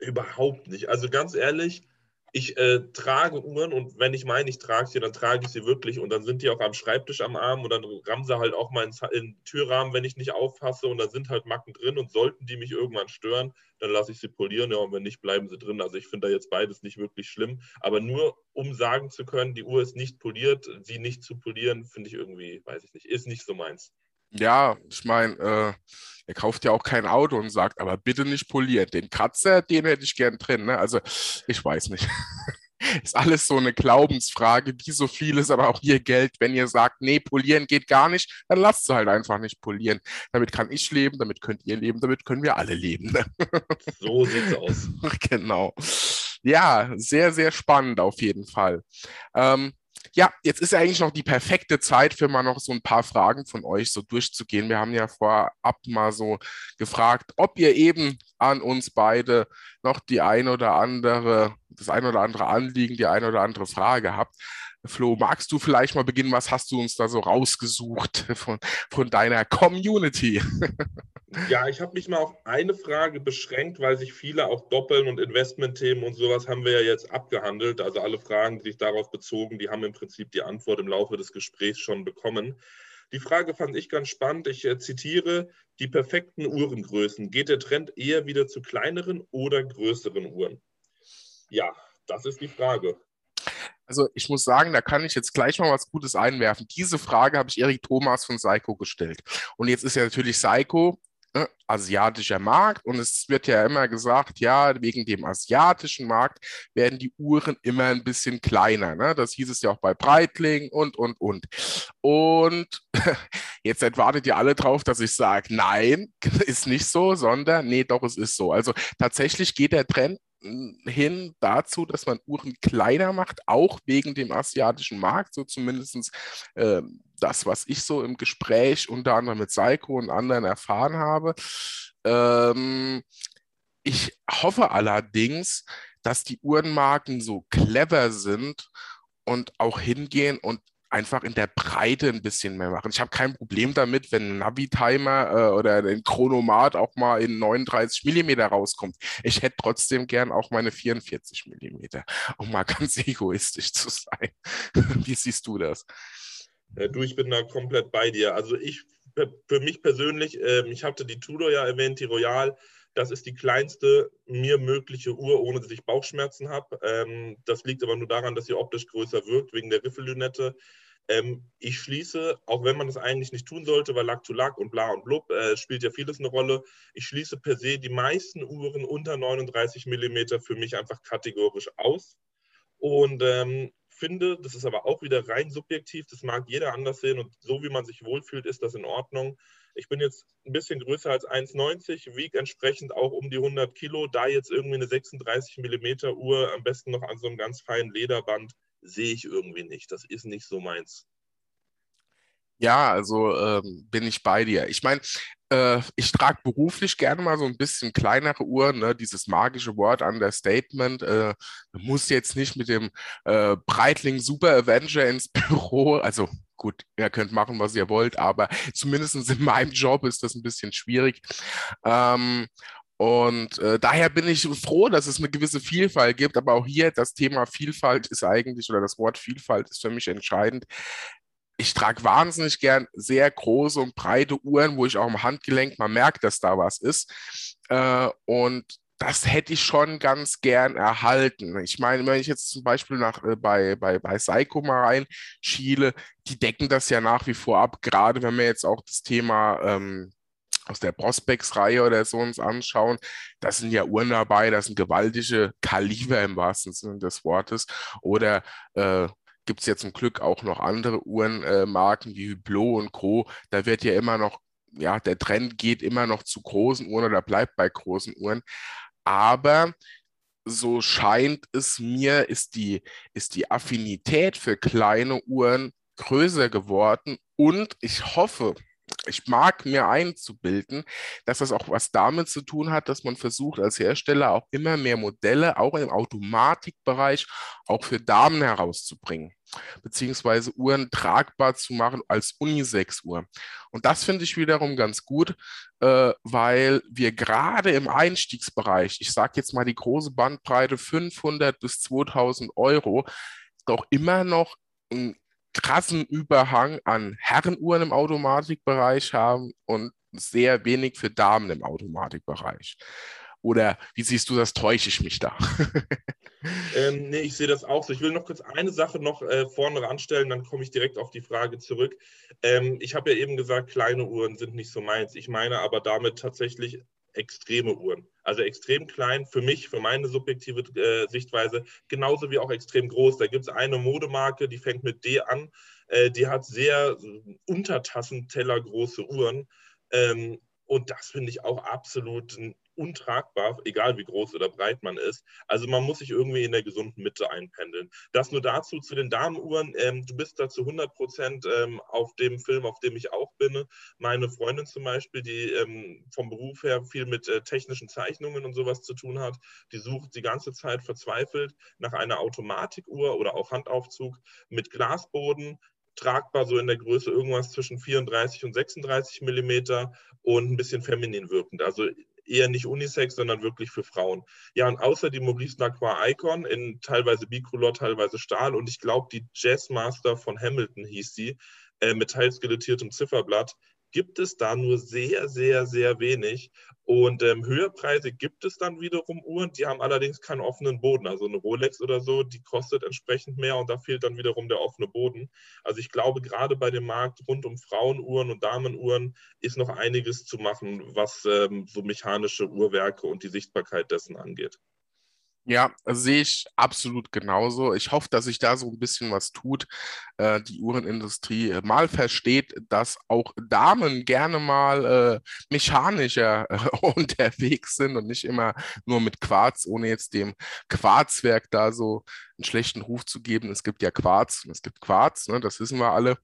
Überhaupt nicht. Also ganz ehrlich, ich äh, trage Uhren und wenn ich meine, ich trage sie, dann trage ich sie wirklich und dann sind die auch am Schreibtisch am Arm und dann rammen sie halt auch mal in den Türrahmen, wenn ich nicht auffasse und da sind halt Macken drin und sollten die mich irgendwann stören, dann lasse ich sie polieren, ja, und wenn nicht, bleiben sie drin. Also ich finde da jetzt beides nicht wirklich schlimm, aber nur um sagen zu können, die Uhr ist nicht poliert, sie nicht zu polieren, finde ich irgendwie, weiß ich nicht, ist nicht so meins. Ja, ich meine, äh, er kauft ja auch kein Auto und sagt, aber bitte nicht poliert. Den Kratzer, den hätte ich gern drin. Ne? Also, ich weiß nicht. (laughs) ist alles so eine Glaubensfrage, wie so vieles, aber auch ihr Geld. Wenn ihr sagt, nee, polieren geht gar nicht, dann lasst es halt einfach nicht polieren. Damit kann ich leben, damit könnt ihr leben, damit können wir alle leben. (laughs) So sieht's aus. genau. Ja, sehr, sehr spannend auf jeden Fall. Ähm, ja, jetzt ist ja eigentlich noch die perfekte Zeit für mal noch so ein paar Fragen von euch so durchzugehen. Wir haben ja vorab mal so gefragt, ob ihr eben an uns beide noch die ein oder andere, das ein oder andere Anliegen, die ein oder andere Frage habt. Flo, magst du vielleicht mal beginnen? Was hast du uns da so rausgesucht (laughs) von, von deiner Community? (laughs) Ja, ich habe mich mal auf eine Frage beschränkt, weil sich viele auch doppeln und Investmentthemen und sowas haben wir ja jetzt abgehandelt. Also alle Fragen, die sich darauf bezogen, die haben im Prinzip die Antwort im Laufe des Gesprächs schon bekommen. Die Frage fand ich ganz spannend. Ich äh, zitiere die perfekten Uhrengrößen. Geht der Trend eher wieder zu kleineren oder größeren Uhren? Ja, das ist die Frage. Also ich muss sagen, da kann ich jetzt gleich mal was Gutes einwerfen. Diese Frage habe ich Erik Thomas von Seiko gestellt. Und jetzt ist ja natürlich Seiko ne, asiatischer Markt und es wird ja immer gesagt, ja, wegen dem asiatischen Markt werden die Uhren immer ein bisschen kleiner. Ne? Das hieß es ja auch bei Breitling und, und, und. Und (laughs) jetzt erwartet ihr alle drauf, dass ich sage, nein, (laughs) ist nicht so, sondern nee, doch, es ist so. Also tatsächlich geht der Trend hin dazu, dass man Uhren kleiner macht, auch wegen dem asiatischen Markt, so zumindest äh, das, was ich so im Gespräch unter anderem mit Seiko und anderen erfahren habe. Ähm, ich hoffe allerdings, dass die Uhrenmarken so clever sind und auch hingehen und einfach in der Breite ein bisschen mehr machen. Ich habe kein Problem damit, wenn ein Navi-Timer äh, oder ein Chronomat auch mal in 39 mm rauskommt. Ich hätte trotzdem gern auch meine 44 mm, um mal (laughs) ganz egoistisch zu sein. (laughs) Wie siehst du das? Äh, du, ich bin da komplett bei dir. Also ich, für mich persönlich, äh, ich hatte die Tudor ja erwähnt, die Royal, das ist die kleinste mir mögliche Uhr, ohne dass ich Bauchschmerzen habe. Ähm, das liegt aber nur daran, dass sie optisch größer wirkt, wegen der Riffellünette. Ähm, ich schließe, auch wenn man das eigentlich nicht tun sollte, weil Lack zu Lack und bla und blub, äh, spielt ja vieles eine Rolle. Ich schließe per se die meisten Uhren unter 39 mm für mich einfach kategorisch aus. Und ähm, finde, das ist aber auch wieder rein subjektiv, das mag jeder anders sehen und so wie man sich wohlfühlt, ist das in Ordnung. Ich bin jetzt ein bisschen größer als 1,90, wiege entsprechend auch um die 100 Kilo. Da jetzt irgendwie eine 36 mm Uhr, am besten noch an so einem ganz feinen Lederband, sehe ich irgendwie nicht. Das ist nicht so meins. Ja, also ähm, bin ich bei dir. Ich meine, äh, ich trage beruflich gerne mal so ein bisschen kleinere Uhren, ne? dieses magische Wort Understatement. Äh, muss jetzt nicht mit dem äh, Breitling Super Avenger ins (laughs) Büro, also gut, ihr könnt machen, was ihr wollt, aber zumindest in meinem Job ist das ein bisschen schwierig. Ähm, und äh, daher bin ich froh, dass es eine gewisse Vielfalt gibt. Aber auch hier das Thema Vielfalt ist eigentlich, oder das Wort Vielfalt ist für mich entscheidend. Ich trage wahnsinnig gern sehr große und breite Uhren, wo ich auch im Handgelenk mal merke, dass da was ist. Äh, und das hätte ich schon ganz gern erhalten. Ich meine, wenn ich jetzt zum Beispiel nach, äh, bei, bei, bei Seiko mal reinschiele, die decken das ja nach wie vor ab, gerade wenn wir jetzt auch das Thema ähm, aus der Prospects-Reihe oder so uns anschauen, da sind ja Uhren dabei, das sind gewaltige Kaliber im wahrsten Sinne des Wortes. Oder äh, gibt es ja zum Glück auch noch andere Uhrenmarken äh, wie Hublot und Co. Da wird ja immer noch, ja, der Trend geht immer noch zu großen Uhren oder bleibt bei großen Uhren. Aber so scheint es mir, ist die, ist die Affinität für kleine Uhren größer geworden. Und ich hoffe, ich mag mir einzubilden, dass das auch was damit zu tun hat, dass man versucht als Hersteller auch immer mehr Modelle, auch im Automatikbereich, auch für Damen herauszubringen, beziehungsweise Uhren tragbar zu machen als Unisex-Uhr. Und das finde ich wiederum ganz gut, äh, weil wir gerade im Einstiegsbereich, ich sage jetzt mal die große Bandbreite 500 bis 2000 Euro, doch immer noch ein krassen Überhang an Herrenuhren im Automatikbereich haben und sehr wenig für Damen im Automatikbereich. Oder wie siehst du das? Täusche ich mich da? (laughs) ähm, nee, ich sehe das auch so. Ich will noch kurz eine Sache noch äh, vorne ranstellen, dann komme ich direkt auf die Frage zurück. Ähm, ich habe ja eben gesagt, kleine Uhren sind nicht so meins. Ich meine aber damit tatsächlich extreme Uhren. Also extrem klein für mich, für meine subjektive äh, Sichtweise, genauso wie auch extrem groß. Da gibt es eine Modemarke, die fängt mit D an, äh, die hat sehr Untertassenteller große Uhren. Ähm, und das finde ich auch absolut untragbar, egal wie groß oder breit man ist. Also man muss sich irgendwie in der gesunden Mitte einpendeln. Das nur dazu zu den Damenuhren. Ähm, du bist da zu 100 Prozent ähm, auf dem Film, auf dem ich auch bin. Meine Freundin zum Beispiel, die ähm, vom Beruf her viel mit äh, technischen Zeichnungen und sowas zu tun hat, die sucht die ganze Zeit verzweifelt nach einer Automatikuhr oder auch Handaufzug mit Glasboden, tragbar so in der Größe irgendwas zwischen 34 und 36 Millimeter und ein bisschen feminin wirkend. Also eher nicht Unisex, sondern wirklich für Frauen. Ja, und außer die Maurice Lacroix Icon in teilweise Bicolor, teilweise Stahl und ich glaube, die Jazzmaster von Hamilton hieß sie, äh, mit teils skelettiertem Zifferblatt, gibt es da nur sehr, sehr, sehr wenig. Und ähm, Höherpreise gibt es dann wiederum Uhren, die haben allerdings keinen offenen Boden. Also eine Rolex oder so, die kostet entsprechend mehr und da fehlt dann wiederum der offene Boden. Also ich glaube, gerade bei dem Markt rund um Frauenuhren und Damenuhren ist noch einiges zu machen, was ähm, so mechanische Uhrwerke und die Sichtbarkeit dessen angeht. Ja, sehe ich absolut genauso. Ich hoffe, dass sich da so ein bisschen was tut, äh, die Uhrenindustrie äh, mal versteht, dass auch Damen gerne mal äh, mechanischer äh, (laughs) unterwegs sind und nicht immer nur mit Quarz, ohne jetzt dem Quarzwerk da so einen schlechten Ruf zu geben. Es gibt ja Quarz und es gibt Quarz, ne, das wissen wir alle.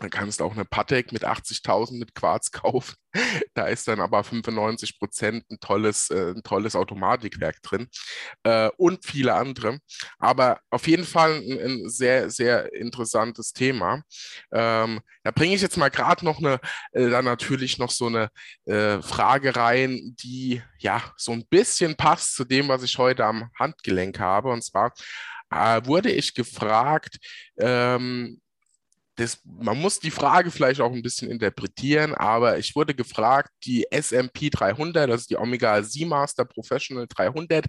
Dann kannst du auch eine Patek mit 80.000 mit Quarz kaufen. Da ist dann aber 95 Prozent ein tolles, äh, ein tolles Automatikwerk drin äh, und viele andere. Aber auf jeden Fall ein, sehr, sehr interessantes Thema. Ähm, da bringe ich jetzt mal gerade noch eine, äh, dann natürlich noch so eine Frage rein, die ja so ein bisschen passt zu dem, was ich heute am Handgelenk habe. Und zwar wurde ich gefragt, ähm, das, man muss die Frage vielleicht auch ein bisschen interpretieren, aber ich wurde gefragt, die SMP 300, das ist die Omega Seamaster Professional 300,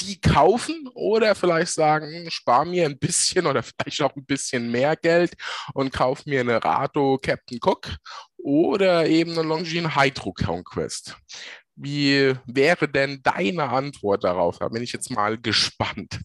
die kaufen oder vielleicht sagen, hm, spar mir ein bisschen (laughs) oder vielleicht auch ein bisschen mehr Geld und kauf mir eine Rato Captain Cook oder eben eine Longines Hydro Conquest. Wie wäre denn deine Antwort darauf? Da bin ich jetzt mal gespannt.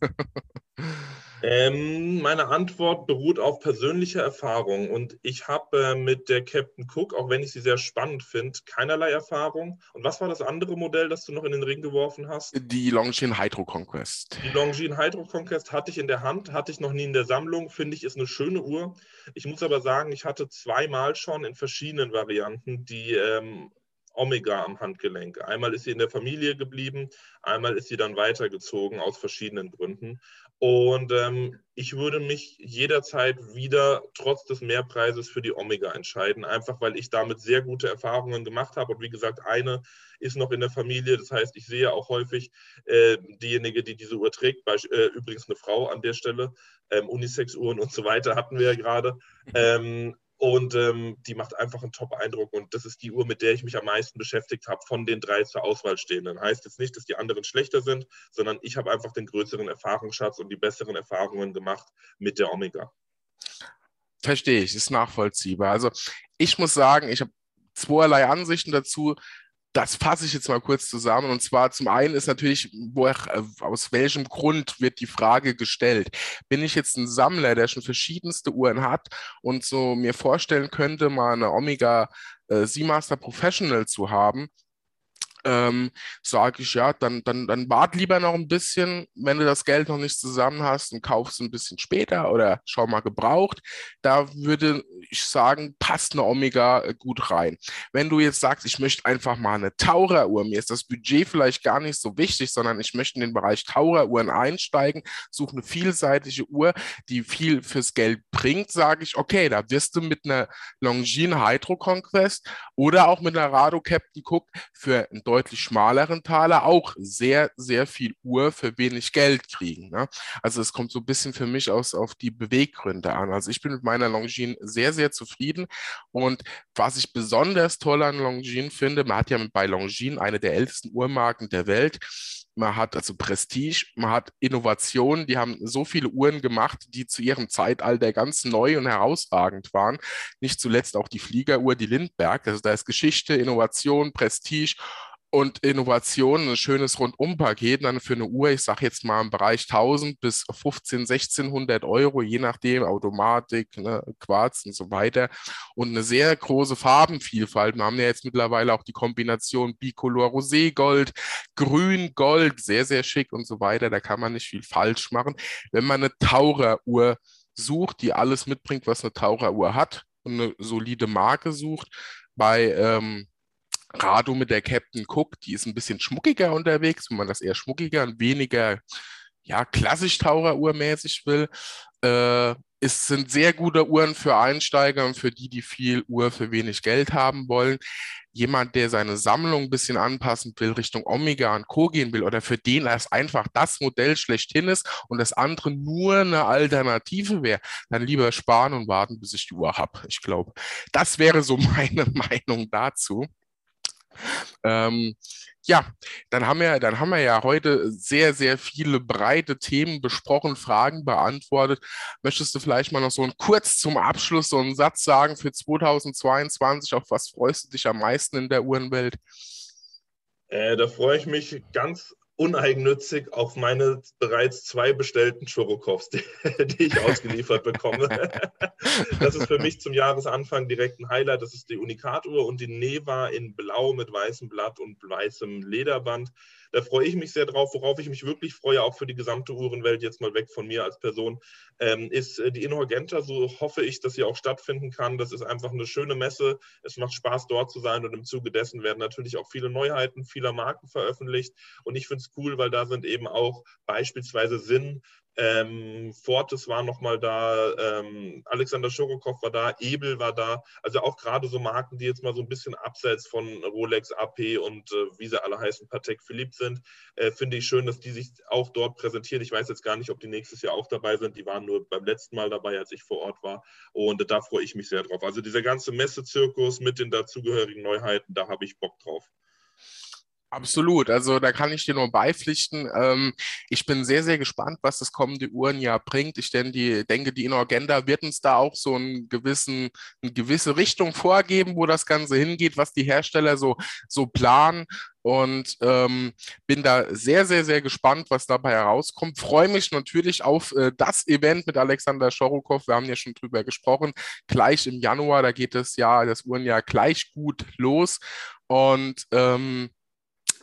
(laughs) Ähm, meine Antwort beruht auf persönlicher Erfahrung und ich habe äh, mit der Captain Cook, auch wenn ich sie sehr spannend finde, keinerlei Erfahrung. Und was war das andere Modell, das du noch in den Ring geworfen hast? Die Longines Hydro Conquest. Die Longines Hydro Conquest hatte ich in der Hand, hatte ich noch nie in der Sammlung, finde ich, ist eine schöne Uhr. Ich muss aber sagen, ich hatte zweimal schon in verschiedenen Varianten die ähm, Omega am Handgelenk. Einmal ist sie in der Familie geblieben, einmal ist sie dann weitergezogen aus verschiedenen Gründen. Und ähm, ich würde mich jederzeit wieder trotz des Mehrpreises für die Omega entscheiden, einfach weil ich damit sehr gute Erfahrungen gemacht habe. Und wie gesagt, eine ist noch in der Familie. Das heißt, ich sehe auch häufig äh, diejenige, die diese Uhr trägt, äh, übrigens eine Frau an der Stelle, ähm, Unisex-Uhren und so weiter hatten wir ja gerade. (laughs) Ähm, und ähm, die macht einfach einen Top-Eindruck. Und das ist die Uhr, mit der ich mich am meisten beschäftigt habe von den drei zur Auswahl stehenden. Heißt jetzt nicht, dass die anderen schlechter sind, sondern ich habe einfach den größeren Erfahrungsschatz und die besseren Erfahrungen gemacht mit der Omega. Verstehe ich, ist nachvollziehbar. Also ich muss sagen, ich habe zweierlei Ansichten dazu das fasse ich jetzt mal kurz zusammen. Und zwar zum einen ist natürlich, wo, äh, aus welchem Grund wird die Frage gestellt? Bin ich jetzt ein Sammler, der schon verschiedenste Uhren hat und so mir vorstellen könnte, mal eine Omega äh, Seamaster Professional zu haben? Ähm, sage ich, ja, dann, dann, dann wart lieber noch ein bisschen, wenn du das Geld noch nicht zusammen hast und kaufst ein bisschen später oder schau mal gebraucht. Da würde ich sagen, passt eine Omega äh, gut rein. Wenn du jetzt sagst, ich möchte einfach mal eine Taucheruhr, mir ist das Budget vielleicht gar nicht so wichtig, sondern ich möchte in den Bereich Taucheruhren einsteigen, suche eine vielseitige Uhr, die viel fürs Geld bringt, sage ich, okay, da wirst du mit einer Longines Hydro Conquest oder auch mit einer Rado Captain Cook für ein deutlich schmaleren Taler auch sehr, sehr viel Uhr für wenig Geld kriegen. Ne? Also es kommt so ein bisschen für mich aus auf die Beweggründe an. Also ich bin mit meiner Longines sehr, sehr zufrieden. Und was ich besonders toll an Longines finde, man hat ja bei Longines eine der ältesten Uhrmarken der Welt man hat also Prestige, man hat Innovation, die haben so viele Uhren gemacht, die zu ihrem Zeitalter ganz neu und herausragend waren. Nicht zuletzt auch die Fliegeruhr, die Lindberg. Also da ist Geschichte, Innovation, Prestige und Innovation, ein schönes Rundumpaket, dann für eine Uhr, ich sage jetzt mal im Bereich 1000 bis 15, 1600 Euro, je nachdem, Automatik, ne, Quarz und so weiter. Und eine sehr große Farbenvielfalt. Wir haben ja jetzt mittlerweile auch die Kombination Bicolor Rosé Gold, Grün Gold, sehr, sehr schick und so weiter. Da kann man nicht viel falsch machen. Wenn man eine Taucheruhr sucht, die alles mitbringt, was eine Taucheruhr hat und eine solide Marke sucht, bei ähm, Rado mit der Captain Cook, die ist ein bisschen schmuckiger unterwegs, wenn man das eher schmuckiger und weniger ja, klassisch Taucheruhrmäßig will. Äh, es sind sehr gute Uhren für Einsteiger und für die, die viel Uhr für wenig Geld haben wollen. Jemand, der seine Sammlung ein bisschen anpassen will, Richtung Omega und Co. gehen will oder für den es einfach das Modell schlechthin ist und das andere nur eine Alternative wäre, dann lieber sparen und warten, bis ich die Uhr habe. Ich glaube, das wäre so (laughs) meine Meinung dazu. Ähm, ja, dann haben, wir, dann haben wir ja heute sehr, sehr viele breite Themen besprochen, Fragen beantwortet. Möchtest du vielleicht mal noch so ein kurz zum Abschluss so einen Satz sagen für 2022? Auf was freust du dich am meisten in der Uhrenwelt? Äh, da freue ich mich ganz uneigennützig auf meine bereits zwei bestellten Chorokows, die, (laughs) die ich ausgeliefert bekomme. (laughs) das ist für mich zum Jahresanfang direkt ein Highlight. Das ist die Unikatuhr und die Neva in Blau mit weißem Blatt und weißem Lederband. Da freue ich mich sehr drauf. Worauf ich mich wirklich freue, auch für die gesamte Uhrenwelt, jetzt mal weg von mir als Person, ähm, ist äh, die Inhorgenta. So hoffe ich, dass sie auch stattfinden kann. Das ist einfach eine schöne Messe. Es macht Spaß, dort zu sein und im Zuge dessen werden natürlich auch viele Neuheiten vieler Marken veröffentlicht. Und ich finde es cool, weil da sind eben auch beispielsweise Sinn, ähm, Fortes war nochmal da, ähm, Alexander Schorokow war da, Ebel war da. Also auch gerade so Marken, die jetzt mal so ein bisschen abseits von Rolex, AP und äh, wie sie alle heißen, Patek Philippe sind. Äh, Finde ich schön, dass die sich auch dort präsentieren. Ich weiß jetzt gar nicht, ob die nächstes Jahr auch dabei sind. Die waren nur beim letzten Mal dabei, als ich vor Ort war. Und da freue ich mich sehr drauf. Also dieser ganze Messezirkus mit den dazugehörigen Neuheiten, da habe ich Bock drauf. Absolut, also da kann ich dir nur beipflichten. Ähm, ich bin sehr, sehr gespannt, was das kommende Uhrenjahr bringt. Ich denke, die, denke, die Inorgenda wird uns da auch so einen gewissen, eine gewisse Richtung vorgeben, wo das Ganze hingeht, was die Hersteller so, so planen. Und ähm, bin da sehr, sehr, sehr gespannt, was dabei herauskommt. Freue mich natürlich auf äh, das Event mit Alexander Schorokow. Wir haben ja schon drüber gesprochen. Gleich im Januar, da geht das Jahr, das Uhrenjahr gleich gut los. Und ähm,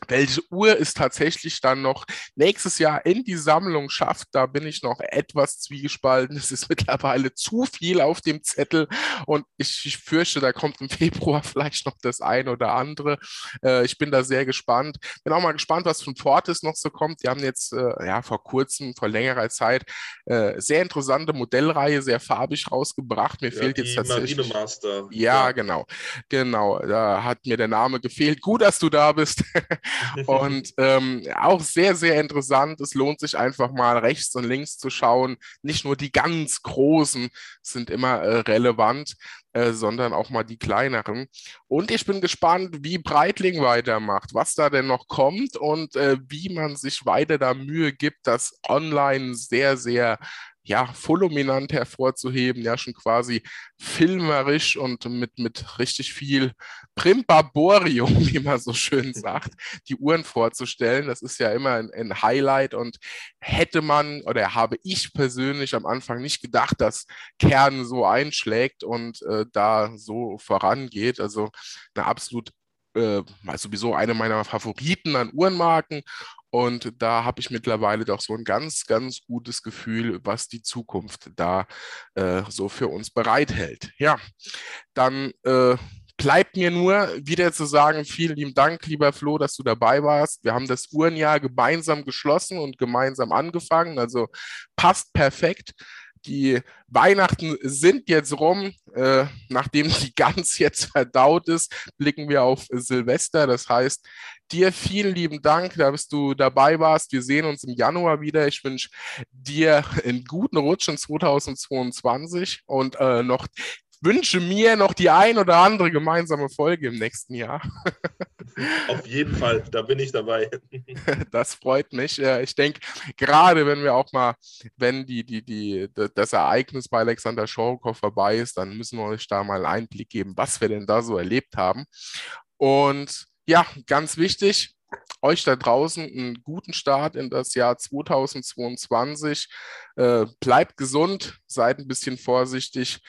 welche Uhr es tatsächlich dann noch nächstes Jahr in die Sammlung schafft, da bin ich noch etwas zwiegespalten. Es ist (laughs) mittlerweile zu viel auf dem Zettel und ich, ich fürchte, da kommt im Februar (laughs) vielleicht noch das eine oder andere. Äh, ich bin da sehr gespannt. Bin auch mal gespannt, was von Fortis noch so kommt. Die haben jetzt äh, ja vor kurzem, vor längerer Zeit, äh, sehr interessante Modellreihe, sehr farbig rausgebracht. Mir ja, fehlt jetzt tatsächlich. Master. Ja, ja, genau. Genau. Da hat mir der Name gefehlt. Gut, dass du da bist. (laughs) (laughs) und ähm, auch sehr, sehr interessant. Es lohnt sich einfach mal rechts und links zu schauen. Nicht nur die ganz großen sind immer äh, relevant, äh, sondern auch mal die kleineren. Und ich bin gespannt, wie Breitling weitermacht, was da denn noch kommt und äh, wie man sich weiter da Mühe gibt, das online sehr, sehr ja, fulminant hervorzuheben, ja, schon quasi filmerisch und mit, mit richtig viel Primbaborium, (laughs) wie man so schön sagt, die Uhren vorzustellen. Das ist ja immer ein, ein, Highlight und hätte man oder habe ich persönlich am Anfang nicht gedacht, dass Kern so einschlägt und äh, da so vorangeht. Also eine absolut äh, sowieso eine meiner Favoriten an Uhrenmarken und da habe ich mittlerweile doch so ein ganz, ganz gutes Gefühl, was die Zukunft da äh, so für uns bereithält. Ja, dann äh, bleibt mir nur wieder zu sagen, vielen lieben Dank, lieber Flo, dass du dabei warst. Wir haben das Uhrenjahr gemeinsam geschlossen und gemeinsam angefangen. Also passt perfekt. Die Weihnachten sind jetzt rum. Äh, nachdem die (laughs) Gans jetzt verdaut ist, blicken wir auf Silvester. Das heißt, dir vielen lieben Dank, dass du dabei warst. Wir sehen uns im Januar wieder. Ich wünsche dir einen guten Rutsch in 2022 und äh, noch wünsche mir noch die ein oder andere gemeinsame Folge im nächsten Jahr. (laughs) Auf jeden Fall, da bin ich dabei. (laughs) Das freut mich. Ich denke, gerade wenn wir auch mal, wenn die, die, die, das Ereignis bei Alexander Schorokow vorbei ist, dann müssen wir euch da mal einen Einblick geben, was wir denn da so erlebt haben. Und ja, ganz wichtig, euch da draußen einen guten Start in das Jahr 2022. Äh, bleibt gesund, seid ein bisschen vorsichtig,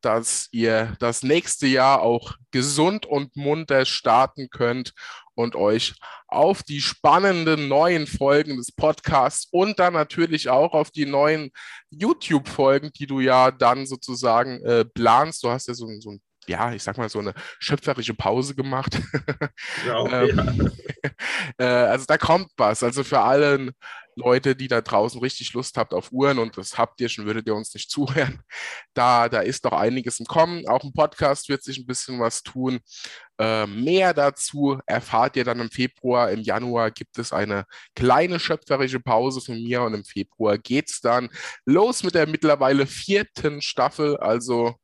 dass ihr das nächste Jahr auch gesund und munter starten könnt und euch auf die spannenden neuen Folgen des Podcasts und dann natürlich auch auf die neuen YouTube-Folgen, die du ja dann sozusagen äh, planst. Du hast ja so, so ein ja, ich sag mal, so eine schöpferische Pause gemacht. Ja, (laughs) ähm, ja. (laughs) äh, also da kommt was. Also für alle Leute, die da draußen richtig Lust habt auf Uhren und das habt ihr schon, würdet ihr uns nicht (laughs) zuhören. Da, da ist noch einiges im Kommen. Auch im Podcast wird sich ein bisschen was tun. Äh, mehr dazu erfahrt ihr dann im Februar. Im Januar gibt es eine kleine schöpferische Pause von mir und im Februar geht es dann los mit der mittlerweile vierten Staffel. Also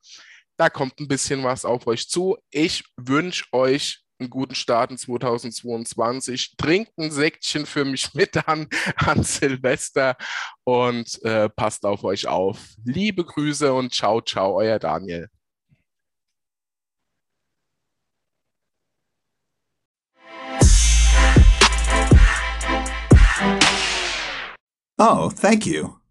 da kommt ein bisschen was auf euch zu. Ich wünsche euch einen guten Start in 2022. Trinkt ein Säckchen für mich (laughs) mit an, an Silvester und äh, passt auf euch auf. Liebe Grüße und ciao, ciao, euer Daniel. Oh, thank you.